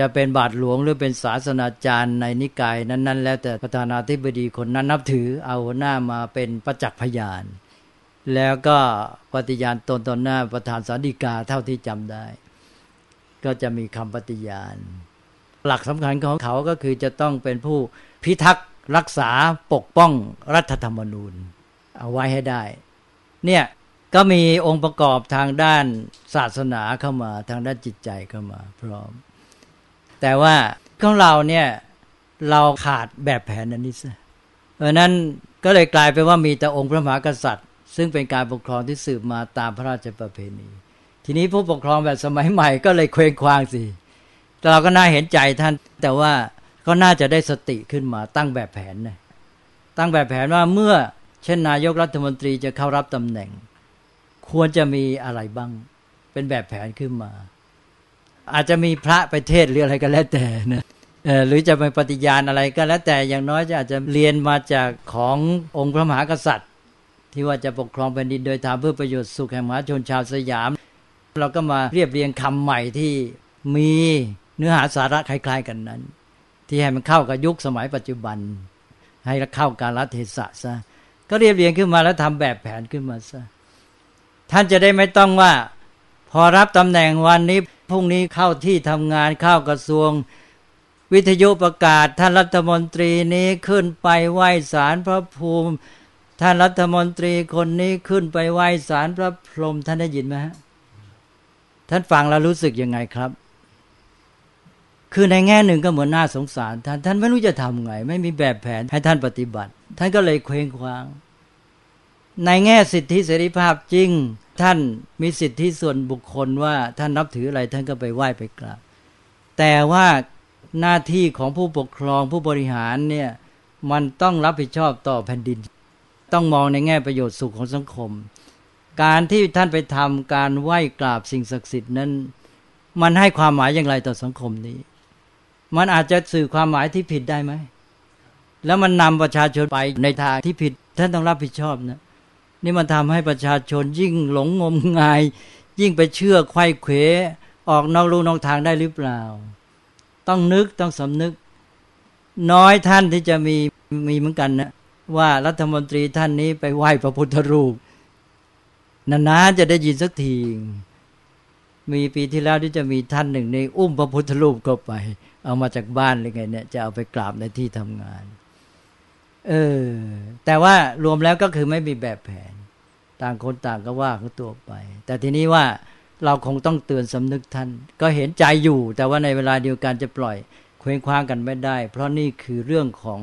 จะเป็นบาทหลวงหรือเป็นศาสนาจารย์ในนิกายนั้น ๆ แล้วแต่ประธานาธิบดีคนนั้นนับถือเอาหน้ามาเป็นประจักษ์พยาน แล้วก็ปฏิญาณตนต่อหน้าประธานสาดิกาเท่าที่จำได้ ก็จะมีคำปฏิญาณ หลักสำคัญของเขาก็คือจะต้องเป็นผู้พิทักษ์รักษาปกป้องรัฐธรรมนูญ เอาไว้ให้ได้ เนี่ยก็มีองค์ประกอบทางด้านศาสนาเข้ามาทางด้านจิตใจเข้ามา พร้อม แต่ว่าของเราเนี่ยเราขาดแบบแผนอันนี้ซะเพราะนั้นก็เลยกลายเป็นว่ามีแต่องค์พระมหากษัตริย์ ซึ่งเป็นการปกครองที่สืบมาตามพระราชประเพณี ทีนี้ผู้ปกครองแบบสมัยใหม่ก็เลยเคว้งคว้างสิเราก็น่าเห็นใจท่าน แต่ว่าก็น่าจะได้สติขึ้นมาตั้งแบบแผนนะตั้งแบบแผนว่าเมื่อเช่นนายกรัฐมนตรีจะเข้ารับตำแหน่ง ควรจะมีอะไรบ้าง เป็นแบบแผนขึ้นมา อาจจะมีพระไปเทศหรืออะไรก็แล้วแต่นะหรือจะไปปฏิญาณอะไรก็แล้วแต่อย่างน้อยจะอาจจะเรียนมาจากขององค์พระมหากษัตริย์ ที่ว่าจะปกครองแผ่นดินโดยทำเพื่อประโยชน์สุขแห่งมหาชนชาวสยาม เราก็มาเรียบเรียงคำใหม่ที่มีเนื้อหาสาระคล้าย ๆ กันนั้น ที่ให้มันเข้ากับยุคสมัยปัจจุบัน ให้เข้าการรัฐเทศะซะก็เรียบเรียงขึ้นมาแล้วทำแบบแผนขึ้นมาซะท่านจะได้ไม่ต้องว่า พอรับตำแหน่งวันนี้ พรุ่งนี้เข้าที่ทำงานเข้ากระทรวง วิทยุประกาศท่านรัฐมนตรีนี้ขึ้นไปไหว้ศาลพระภูมิ ท่านรัฐมนตรีคนนี้ขึ้นไปไหว้ศาลพระพรหมท่านได้ยินไหมฮะท่านฟังแล้วรู้สึกยังไงครับ คือในแง่หนึ่งก็เหมือนน่าสงสาร ท่านท่านไม่รู้จะทำไง ไม่มีแบบแผนให้ท่านปฏิบัติ ท่านก็เลยเคว้งคว้าง ในแง่สิทธิเสรีภาพจริง ท่านมีสิทธิส่วนบุคคลว่าท่านนับถืออะไรท่านก็ไปไหว้ไปกราบแต่ว่าหน้าที่ของผู้ปกครองผู้บริหารเนี่ยมันต้องรับผิดชอบต่อแผ่นดิน ต้องมองในแง่ประโยชน์สุขของสังคม การที่ท่านไปทำการไหว้กราบสิ่งศักดิ์สิทธิ์นั้น มันให้ความหมายอย่างไรต่อสังคมนี้ มันอาจจะสื่อความหมายที่ผิดได้ไหม แล้วมันนำประชาชนไปในทางที่ผิด ท่านต้องรับผิดชอบนะ นี่มันทำให้ประชาชนยิ่งหลงงมงาย ยิ่งไปเชื่อไข้เขวออกนอกลูนอกทางได้หรือเปล่า ต้องนึกต้องสำนึก น้อยท่านที่จะมีมีเหมือนกันนะว่ารัฐมนตรีท่านนี้ไปไหว้พระพุทธรูปนานๆจะได้ยินสักทีมีปีที่แล้วที่จะมีท่านหนึ่งในอุ้มพระพุทธรูปเข้าไป เอามาจากบ้านหรือไงเนี่ยจะเอาไปกราบในที่ทำงาน เออ แต่ว่ารวมแล้วก็คือไม่มีแบบแผน ต่างคนต่างก็ว่าเขาตัวไป แต่ทีนี้ว่าเราคงต้องเตือนสำนึกท่าน ก็เห็นใจอยู่ แต่ว่าในเวลาเดียวกันจะปล่อยเคว้งคว้างกันไม่ได้ เพราะนี่คือเรื่องของ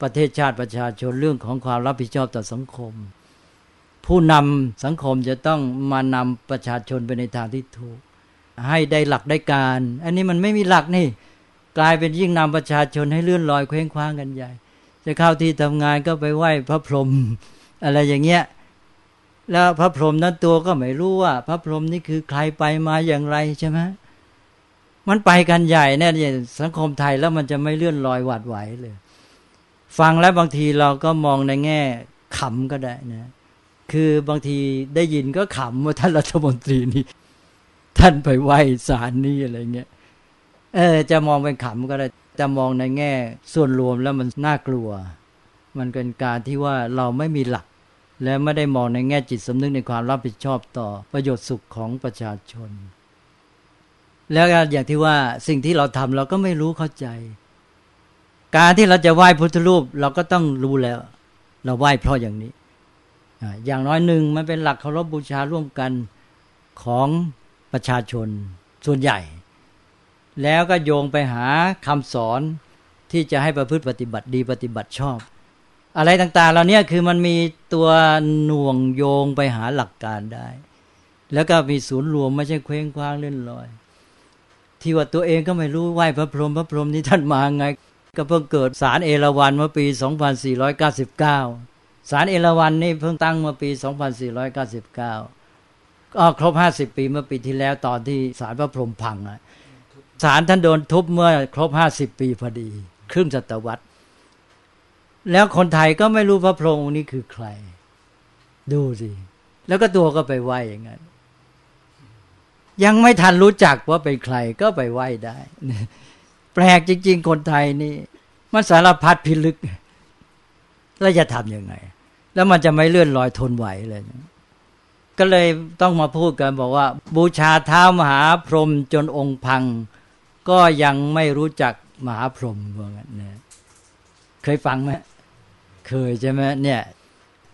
ประเทศชาติประชาชนเรื่องของความรับผิดชอบต่อสังคม ผู้นำสังคมจะต้องมานำประชาชนไปในทางที่ถูก ให้ได้หลักได้การ อันนี้มันไม่มีหลักนี่ กลายเป็นยิ่งนำประชาชนให้เลื่อนลอยเคว้งคว้างกันใหญ่ จะเข้าที่ทำงานก็ไปไหว้พระพรหมอะไรอย่างเงี้ยแล้วพระพรหมนั้นตัวก็ไม่รู้ว่า พระพรหมนี่คือใครไปมาอย่างไรใช่ไหมมันไปกันใหญ่เนี่ยสังคมไทยแล้วมันจะไม่เลื่อนลอยหวาดไหวเลย ฟังแล้วบางทีเราก็มองในแง่ขำก็ได้นะคือบางทีได้ยินก็ขำว่าท่านรัฐมนตรีนี่ท่านไปไหว้ศาลนี่อะไรเงี้ยเออจะมองเป็นขำก็ได้ จะมองในแง่ส่วนรวมแล้วมันน่ากลัว มันเป็นการที่ว่าเราไม่มีหลัก และไม่ได้มองในแง่จิตสำนึกในความรับผิดชอบต่อประโยชน์สุขของประชาชน แล้วอย่างที่ว่าสิ่งที่เราทำเราก็ไม่รู้เข้าใจ การที่เราจะไหว้พุทธรูปเราก็ต้องรู้แล้ว เราไหว้เพราะอย่างนี้อย่างน้อยหนึ่งมันเป็นหลักเคารพบูชาร่วมกันของประชาชนส่วนใหญ่ แล้วก็โยงไปหาคำสอนที่จะให้ประพฤติปฏิบัติดีปฏิบัติชอบ อะไรต่างๆเราเนี่ยคือมันมีตัวหน่วงโยงไปหาหลักการได้ แล้วก็มีศูนย์รวมไม่ใช่เคว้งคว้างเล่นลอย ที่ว่าตัวเองก็ไม่รู้ไหวพระพรหมพระพรหมนี่ท่านมาไง ก็เพิ่งเกิดสารเอราวันเมื่อปี 2499 สารเอราวันนี่เพิ่งตั้งเมื่อปี 2499ก็ครบ 50 ปีเมื่อปีที่แล้วตอนที่สารพระพรหมพังอะ สารท่านโดนทุบเมื่อครบ50ปีพอดี ครึ่งศตวรรษ แล้วคนไทยก็ไม่รู้พระพรหมนี้คือใคร ดูสิ แล้วก็ตัวก็ไปไหวอย่างนั้น ยังไม่ทันรู้จักว่าเป็นใครก็ไปไหวได้ แปลกจริง ๆ คนไทยนี่ มันสารพัดพิลึก แล้วจะทำยังไง แล้วมันจะไม่เลื่อนลอยทนไหวเลยก็เลยต้องมาพูดกันบอกว่า บูชาเท้ามหาพรหมจนองค์พัง ก็ยังไม่รู้จักมหาพรหมว่างั้นเนี่ยเคยฟังไหมเคยใช่ไหมเนี่ย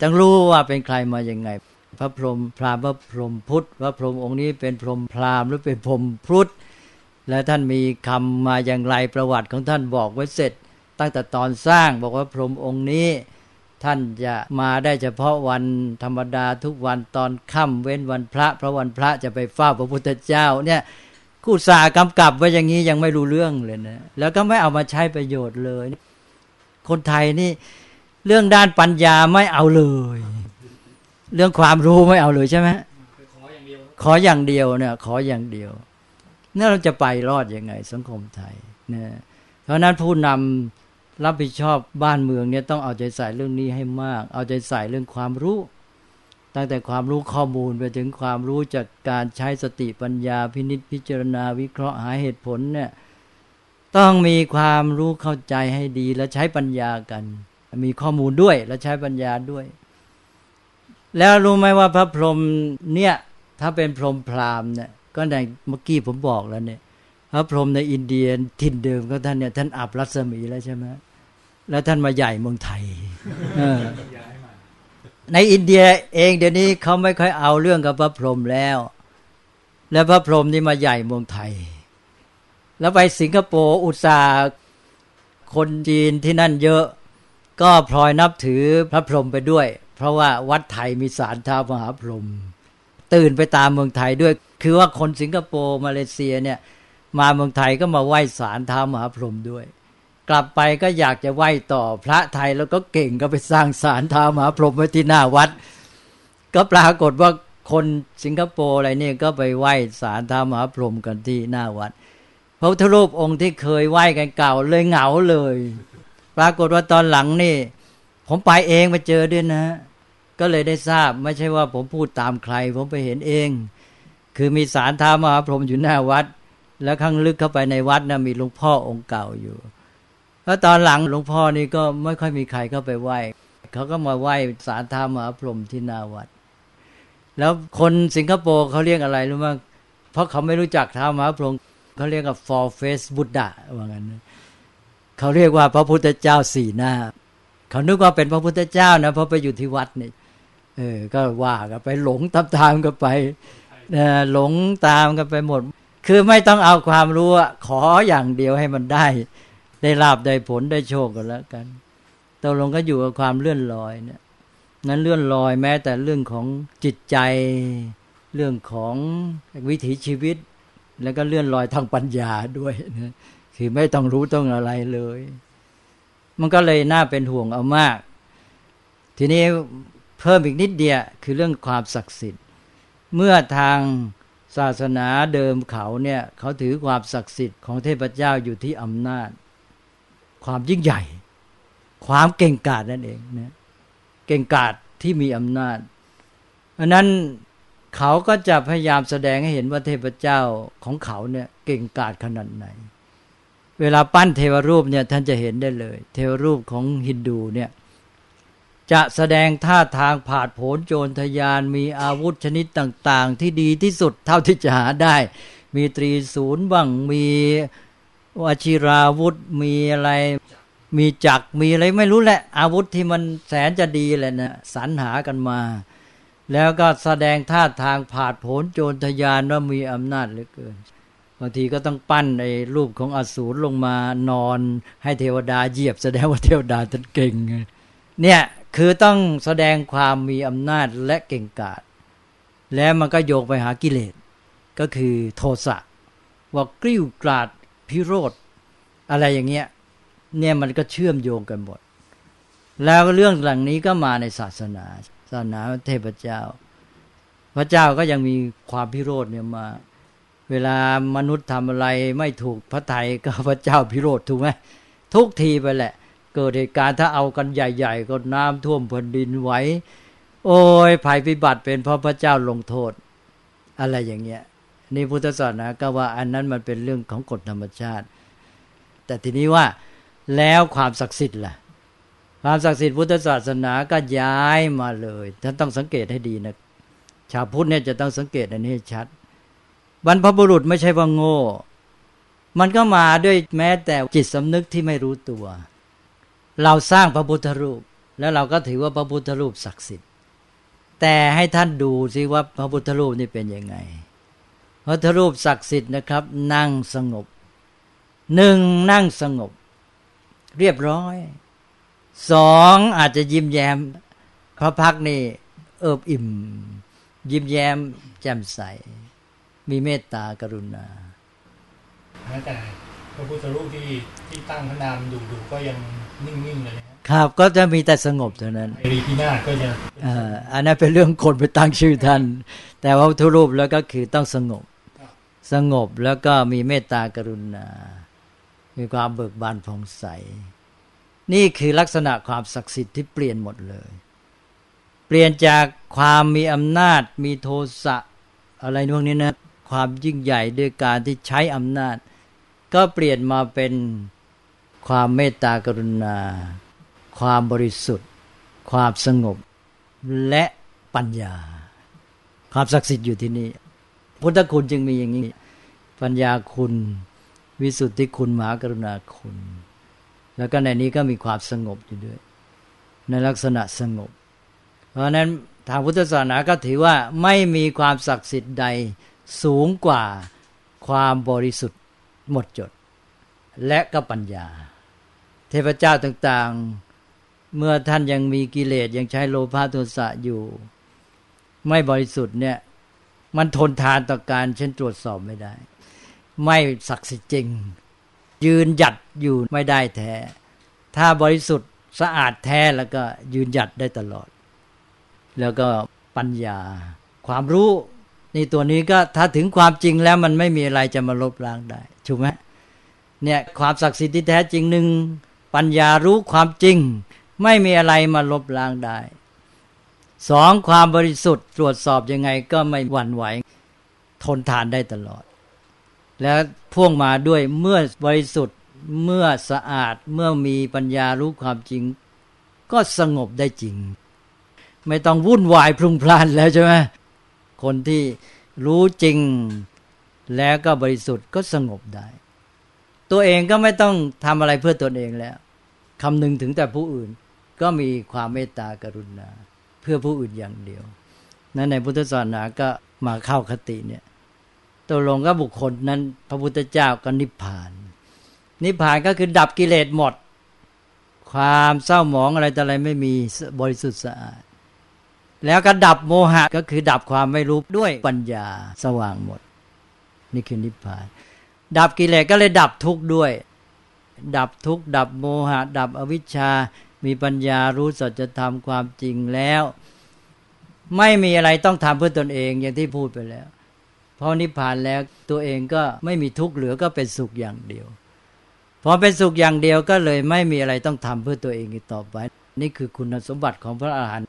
ต้องรู้ว่าเป็นใครมาอย่างไง พระพรหมพราหมณ์พระพรหมพุทธพระพรหมองค์นี้เป็นพรหมพราหมณ์หรือเป็นพรหมพุทธและท่านมีคำมาอย่างไรประวัติของท่านบอกไว้เสร็จ ตั้งแต่ตอนสร้างบอกว่าพรหมองค์นี้ ท่านจะมาได้เฉพาะวันธรรมดาทุกวันตอนค่ำเว้นวันพระ เพราะวันพระจะไปเฝ้าพระพุทธเจ้าเนี่ย คู่สากำกับไว้อย่างนี้ยังไม่รู้เรื่องเลยนะ แล้วก็ไม่เอามาใช้ประโยชน์เลย คนไทยนี่ เรื่องด้านปัญญาไม่เอาเลย เรื่องความรู้ไม่เอาเลยใช่ไหมขออย่างเดียวเนี่ย ขออย่างเดียวนี่เราจะไปรอดยังไง สังคมไทยเนี่ยเพราะนั้นผู้นำรับผิดชอบบ้านเมืองเนี่ยต้องเอาใจใส่เรื่องนี้ให้มาก เอาใจใส่เรื่องความรู้ ตั้งแต่ความรู้ข้อมูลไปถึงความรู้จากการใช้สติปัญญาพินิษพิจารณาวิเคราะห์หาเหตุผลเนี่ยต้องมีความรู้เข้าใจให้ดีและใช้ปัญญากัน มีข้อมูลด้วยและใช้ปัญญาด้วย แล้วรู้ไหมว่าพระพรหมเนี่ยถ้าเป็นพรหมพราหมณ์เนี่ยก็ในเมื่อกี้ผมบอกแล้วเนี่ย พระพรหมในอินเดียถิ่นเดิมก็ท่านเนี่ยท่านอับรัศมีแล้วใช่ไหมแล้วท่านมาใหญ่เมืองไทย ในอินเดียเองเดี๋ยวนี้เขาไม่ค่อยเอาเรื่องกับพระพรหมแล้ว แล้วพระพรหมนี่มาใหญ่เมืองไทย แล้วไปสิงคโปร์อุตสาคนจีนที่นั่นเยอะ ก็พลอยนับถือพระพรหมไปด้วย เพราะว่าวัดไทยมีสารท้ามหาพรหมตื่นไปตามเมืองไทยด้วย คือว่าคนสิงคโปร์มาเลเซียเนี่ย มาเมืองไทยก็มาไหว้สารท้ามหาพรหมด้วย กลับไปก็อยากจะไหว้ต่อพระไทยแล้วก็เก่งก็ไปสร้างศาลท้ามหาพรหมไว้ที่หน้าวัด ก็ปรากฏว่าคนสิงคโปร์อะไรนี่ก็ไปไหว้ศาลท้ามหาพรหมกันที่หน้าวัดพระพุทธรูปองค์ที่เคยไหว้กันเก่าเลยเหงาเลย ปรากฏว่าตอนหลังนี่ ผมไปเองไปเจอด้วยนะ ก็เลยได้ทราบไม่ใช่ว่าผมพูดตามใคร ผมไปเห็นเอง คือมีสารท้ามหาพรหมอยู่หน้าวัด แล้วข้างลึกเข้าไปในวัดนะมีหลวงพ่อองค์เก่าอยู่ แล้วตอนหลังหลวงพ่อนี่ก็ไม่ค่อยมีใครเข้าไปไหว้เขาก็มาไหว้สารธรรมหาพรหมที่นาวัด แล้วคนสิงคโปร์เขาเรียกอะไรรู้ไหมเพราะเขาไม่รู้จักท้ามหาพรหมเขาเรียกว่า four face Buddha ว่างั้นเขาเรียกว่าพระพุทธเจ้าสี่หน้า เขานึกว่าเป็นพระพุทธเจ้านะเพราะไปอยู่ที่วัดนี่เออ ก็ว่ากันไปหลงตามตามกันไปหลงตามกันไปหมด คือไม่ต้องเอาความรู้ขออย่างเดียวให้มันได้ ได้ลาบได้ผลได้โชคกันแล้วกันตกลงก็อยู่กับความเลื่อนลอยเนี่ย นั้นเลื่อนลอยแม้แต่เรื่องของจิตใจ เรื่องของวิถีชีวิต แล้วก็เลื่อนลอยทางปัญญาด้วยนะคือไม่ต้องรู้ต้องอะไรเลย มันก็เลยน่าเป็นห่วงเอามาก ทีนี้เพิ่มอีกนิดเดียวคือเรื่องความศักดิ์สิทธิ์ เมื่อทางศาสนาเดิมเขาเนี่ย เขาถือความศักดิ์สิทธิ์ของเทพเจ้าอยู่ที่อำนาจ ความยิ่งใหญ่ ความเก่งกาจนั่นเองนะเก่งกาจที่มีอำนาจเพราะนั้นเขาก็จะพยายามแสดงให้เห็นว่าเทพเจ้าของเขาเนี่ยเก่งกาจขนาดไหน เวลาปั้นเทวรูปเนี่ยท่านจะเห็นได้เลย เทวรูปของฮินดูเนี่ยจะแสดงท่าทางผาดโผนโจรทยานมีอาวุธชนิดต่าง ๆ ที่ดีที่สุดเท่าที่จะหาได้ มีตรีศูนย์บ้างมี วชิราวุธมีอะไร มีจักมีอะไรไม่รู้แหละ อาวุธที่มันแสนจะดีเลยนะสรรหากันมา แล้วก็แสดงท่าทางผาดโผนโจรทยานว่ามีอำนาจเหลือเกินบางทีก็ต้องปั้นไอ้รูปของอสูรลงมานอนให้เทวดาเหยียบ แสดงว่าเทวดาท่านเก่ง เนี่ยคือต้องแสดงความมีอำนาจและเก่งกาจแล้วมันก็โยกไปหากิเลส ก็คือโทสะว่ากริ้วกราด พิโรธอะไรอย่างเงี้ยเนี่ยมันก็เชื่อมโยงกันหมด แล้วเรื่องหลังนี้ก็มาในศาสนา ศาสนาเทพเจ้า พระเจ้าก็ยังมีความพิโรธเนี่ยมา เวลามนุษย์ทำอะไรไม่ถูกพระไทยก็พระเจ้าพิโรธถูกไหมทุกทีไปแหละ เกิดเหตุการณ์ถ้าเอากันใหญ่ ๆ ก็น้ำท่วมแผ่นดินไหวโอ้ยภัยพิบัติเป็นเพราะพระเจ้าลงโทษ อะไรอย่างเงี้ย นี่พุทธศาสนาก็ว่าอันนั้นมันเป็นเรื่องของกฎธรรมชาติ แต่ทีนี้ว่าแล้วความศักดิ์สิทธิ์ล่ะ ความศักดิ์สิทธิ์พุทธศาสนาก็ย้ายมาเลยท่านต้องสังเกตให้ดีนะชาวพุทธเนี่ยจะต้องสังเกตอันนี้ชัด บรรพบุรุษไม่ใช่ว่าโง่ มันก็มาด้วยแม้แต่จิตสำนึกที่ไม่รู้ตัว เราสร้างพระพุทธรูป แล้วเราก็ถือว่าพระพุทธรูปศักดิ์สิทธิ์ แต่ให้ท่านดูซิว่าพระพุทธรูปนี่เป็นยังไง พระพุทธรูปศักดิ์สิทธิ์นะครับ นั่งสงบหนึ่งนั่งสงบ เรียบร้อยสองอาจจะยิ้มแย้ม พระพักนี่เอิบอิ่ม ยิ้มแย้ม แจ่มใส มีเมตตากรุณา
แม้แต่พระพุทธรูปที่ที่ตั้งพระนามดูดูก็ยังนิ่งๆเลย
ครับก็จะมีแต่สงบเท่านั้น
รีพินาศก็จะ
อันนั้นเป็นเรื่องคนไปตั้งชื่อท่าน แต่ว่าพุทธรูปแล้วก็คือต้องสงบ สงบแล้วก็มีเมตตากรุณา มีความเบิกบานผ่องใส นี่คือลักษณะความศักดิ์สิทธิ์ที่เปลี่ยนหมดเลย เปลี่ยนจากความมีอำนาจ มีโทสะอะไรพวกนี้นะ ความยิ่งใหญ่ด้วยการที่ใช้อำนาจ ก็เปลี่ยนมาเป็นความเมตตากรุณา ความบริสุทธิ์ ความสงบและปัญญา ความศักดิ์สิทธิ์อยู่ที่นี่พุทธคุณจึงมีอย่างนี้ ปัญญาคุณ วิสุทธิคุณมหากรุณาคุณ แล้วก็ในนี้ก็มีความสงบอยู่ด้วย ในลักษณะสงบ เพราะนั้นทางพุทธศาสนาก็ถือว่าไม่มีความศักดิ์สิทธิ์ใดสูงกว่าความบริสุทธิ์หมดจด และก็ปัญญา เทพเจ้าต่างๆ เมื่อท่านยังมีกิเลสยังใช้โลภะโทสะอยู่ ไม่บริสุทธิ์เนี่ยมันทนทานต่อการเช่นตรวจสอบไม่ได้ ไม่ศักดิ์สิทธิ์จริง ยืนหยัดอยู่ไม่ได้แท้ ถ้าบริสุทธิ์สะอาดแท้แล้วก็ยืนหยัดได้ตลอด แล้วก็ปัญญา ความรู้นี่ตัวนี้ก็ถ้าถึงความจริงแล้วมันไม่มีอะไรจะมาลบล้างได้ถูกไหมเนี่ยความศักดิ์สิทธิ์ที่แท้จริงหนึ่งปัญญารู้ความจริง ไม่มีอะไรมาลบล้างได้สองความบริสุทธิ์ตรวจสอบยังไงก็ไม่หวั่นไหว ทนทานได้ตลอด แล้วพ่วงมาด้วยเมื่อบริสุทธิ์เมื่อสะอาดเมื่อมีปัญญารู้ความจริง ก็สงบได้จริง ไม่ต้องวุ่นวายพลุงพล่านแล้วใช่ไหมคนที่รู้จริงแล้วก็บริสุทธิ์ก็สงบได้ ตัวเองก็ไม่ต้องทำอะไรเพื่อตนเองแล้วคำนึงถึงแต่ผู้อื่นก็มีความเมตตากรุณา เพื่อผู้อื่นอย่างเดียวนั้นในพุทธศาสนาก็มาเข้าคติเนี่ย ตกลงก็บุคคลนั้น พระพุทธเจ้าก็นิพพาน นิพพานก็คือดับกิเลสหมด ความเศร้าหมองอะไรแต่อะไรไม่มีบริสุทธิ์สะอาด แล้วก็ดับโมหะก็คือดับความไม่รู้ด้วยปัญญาสว่างหมด นี่คือนิพพาน ดับกิเลสก็เลยดับทุกข์ด้วย ดับทุกข์ดับโมหะ ดับอวิชชา มีปัญญารู้สัจธรรมความจริงแล้ว ไม่มีอะไรต้องทำเพื่อตนเองอย่างที่พูดไปแล้ว พอนิพพานแล้วตัวเองก็ไม่มีทุกข์เหลือก็เป็นสุขอย่างเดียว พอเป็นสุขอย่างเดียวก็เลยไม่มีอะไรต้องทำเพื่อตัวเองอีกต่อไป นี่คือคุณสมบัติของพระอาหารหันต์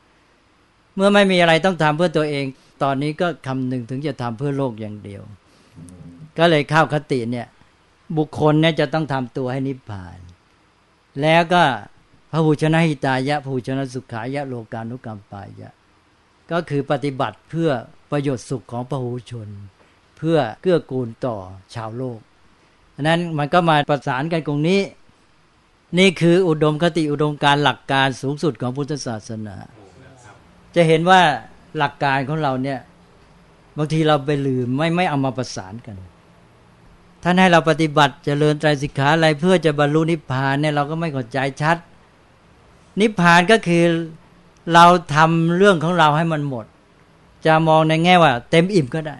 เมื่อไม่มีอะไรต้องทำเพื่อตัวเอง ตอนนี้ก็คำหนึ่งถึงจะทำเพื่อโลกอย่างเดียว ก็เลยเข้าคติเนี่ย บุคคลเนี่ยจะต้องทำตัวให้นิพพาน แล้วก็พระหูชนะหิตายะพระหูชนะสุขายะโลกานุกรรมปายะ ก็คือปฏิบัติเพื่อประโยชน์สุขของพระหูชน เพื่อเกื้อกูลต่อชาวโลกฉะนั้นมันก็มาประสานกันตรงนี้ นี่คืออุดมคติอุดมการหลักการสูงสุดของพุทธศาสนา จะเห็นว่าหลักการของเราเนี่ยบางทีเราไปลืมไม่ไม่เอามาประสานกันท่านให้เราปฏิบัติจเจริญไตรสิกขาอะไรเพื่อจะบรรลุนิพพานเนี่ยเราก็ไม่เข้าใจชัด นิพพานก็คือเราทำเรื่องของเราให้มันหมด จะมองในแง่ว่า เต็มอิ่มก็ได้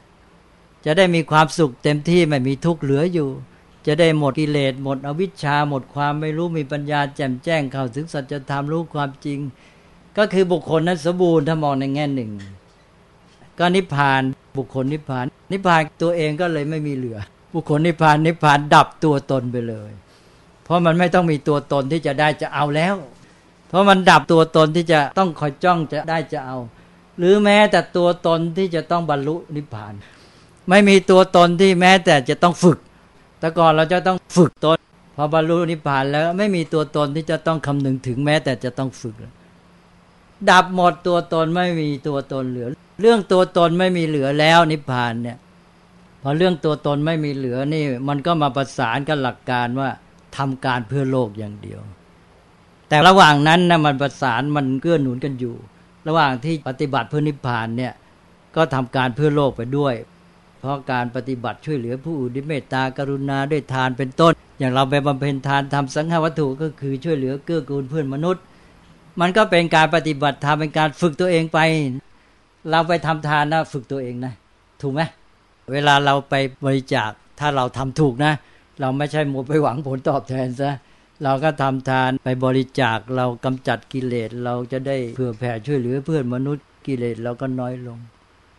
จะได้มีความสุขเต็มที่ไม่มีทุกข์เหลืออยู่ จะได้หมดกิเลสหมดอวิชชาหมดความไม่รู้มีปัญญาแจ่มแจ้งเข้าถึงสัจธรรมรู้ความจริง ก็คือบุคคลนั้นสมบูรณ์ถ้ามองในแง่หนึ่ง ก็นิพพานบุคคลนิพพาน นิพพานตัวเองก็เลยไม่มีเหลือ บุคคลนิพพานนิพพานดับตัวตนไปเลย เพราะมันไม่ต้องมีตัวตนที่จะได้จะเอาแล้ว เพราะมันดับตัวตนที่จะต้องคอยจ้องจะได้จะเอา หรือแม้แต่ตัวตนที่จะต้องบรรลุนิพพาน ไม่มีตัวตนที่แม้แต่จะต้องฝึก แต่ก่อนเราจะต้องฝึกตนพอบรรลุนิพพานแล้วไม่มีตัวตนที่จะต้องคำนึงถึงแม้แต่จะต้องฝึก ดับหมดตัวตนไม่มีตัวตนเหลือ เรื่องตัวตนไม่มีเหลือแล้วนิพพานเนี่ยพอเรื่องตัวตนไม่มีเหลือนี่ มันก็มาประสานกับหลักการว่าทำการเพื่อโลกอย่างเดียว แต่ระหว่างนั้นนะมันประสานมันเกื้อหนุนกันอยู่ ระหว่างที่ปฏิบัติเพื่อนิพพานเนี่ยก็ทำการเพื่อโลกไปด้วย เพราะการปฏิบัติช่วยเหลือผู้อื่นด้วยเมตตากรุณาด้วยทานเป็นต้น อย่างเราไปบำเพ็ญทานทำสังฆวัตถุก็คือช่วยเหลือเกื้อกูลเพื่อนมนุษย์ มันก็เป็นการปฏิบัติธรรมเป็นการฝึกตัวเองไป เราไปทำทานนะฝึกตัวเองนะถูกไหมเวลาเราไปบริจาคถ้าเราทำถูกนะ เราไม่ใช่หมัวไปหวังผลตอบแทนซะเราก็ทำทานไปบริจาคเรากำจัดกิเลสเราจะได้เผื่อแผ่ช่วยเหลือเพื่อนมนุษย์กิเลสเราก็น้อยลง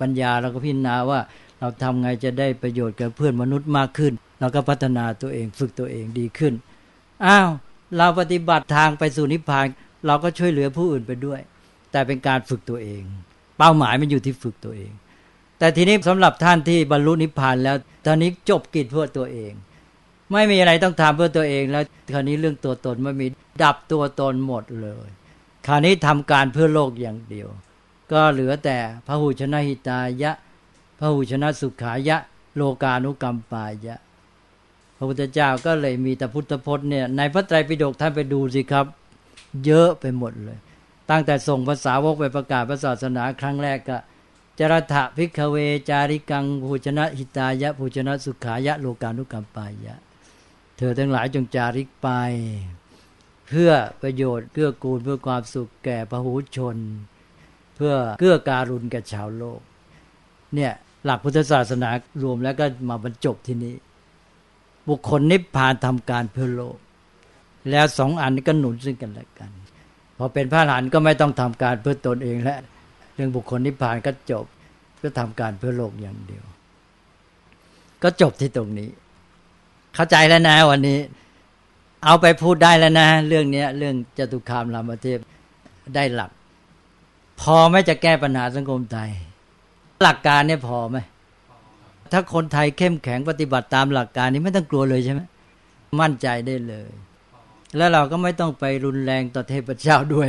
ปัญญาเราก็พิจารณาว่า เราทำไงจะได้ประโยชน์กับเพื่อนมนุษย์มากขึ้น เราก็พัฒนาตัวเองฝึกตัวเองดีขึ้นอ้าวเราปฏิบัติทางไปสู่นิพพาน เราก็ช่วยเหลือผู้อื่นไปด้วย แต่เป็นการฝึกตัวเอง เป้าหมายมันอยู่ที่ฝึกตัวเอง แต่ทีนี้สำหรับท่านที่บรรลุนิพพานแล้วตอนนี้จบกิจเพื่อตัวเอง ไม่มีอะไรต้องทำเพื่อตัวเองแล้วคราวนี้เรื่องตัวตนไม่มีดับตัวตนหมดเลย คราวนี้ทำการเพื่อโลกอย่างเดียว ก็เหลือแต่พระหูชนะหิตายะ พระหูชนะสุขายะ โลกานุกรรมปายะ พระพุทธเจ้าก็เลยมีแต่พุทธพจน์เนี่ยในพระไตรปิฎกท่านไปดูสิครับ เยอะไปหมดเลย ตั้งแต่ส่งภาษาวกไปประกาศศาสนาครั้งแรกก็จรถะพิกเว จาริกังภูชนะหิตายะภูชนะสุขายะ โลกานุกรรมปายะ เธอทั้งหลายจงจาริกไป เพื่อประโยชน์เกื้อกูลเพื่อความสุขแก่พหูชน เพื่อเกื้อการุณแก่ชาวโลก เนี่ย หลักพุทธศาสนารวมแล้วก็มาบรรจบที่นี้ บุคคลนิพพานทำการเพื่อโลก แล้วสองอันนี้ก็หนุนซึ่งกันและกันพอเป็นพระหลานก็ไม่ต้องทำการเพื่อตนเองแล้วรื่องบุคคลนิพพานก็จบก็ทำการเพื่อโลกอย่างเดียว ก็จบที่ตรงนี้ เข้าใจแล้วนะวันนี้ เอาไปพูดได้แล้วนะ เรื่องนี้เรื่องจตุคามรามเทพได้หลัก พอไหมจะแก้ปัญหาสังคมไทย หลักการเนี่ยพอไหมถ้าคนไทยเข้มแข็งปฏิบัติตามหลักการนี้ไม่ต้องกลัวเลยใช่ไหมมั่นใจได้เลย แล้วเราก็ไม่ต้องไปรุนแรงต่อเทพเจ้าด้วย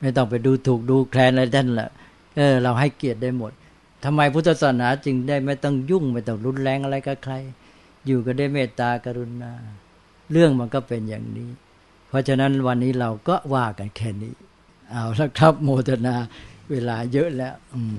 ไม่ต้องไปดูถูกดูแคลนอะไรท่านละเออเราให้เกียรติได้หมดทำไมพุทธศาสนาจึงได้ไม่ต้องยุ่งไม่ต้องรุนแรงอะไรกับใคร อยู่ก็ได้เมตตากรุณา เรื่องมันก็เป็นอย่างนี้ เพราะฉะนั้นวันนี้เราก็ว่ากันแค่นี้ เอาละครับโมทนาเวลาเยอะแล้ว อืม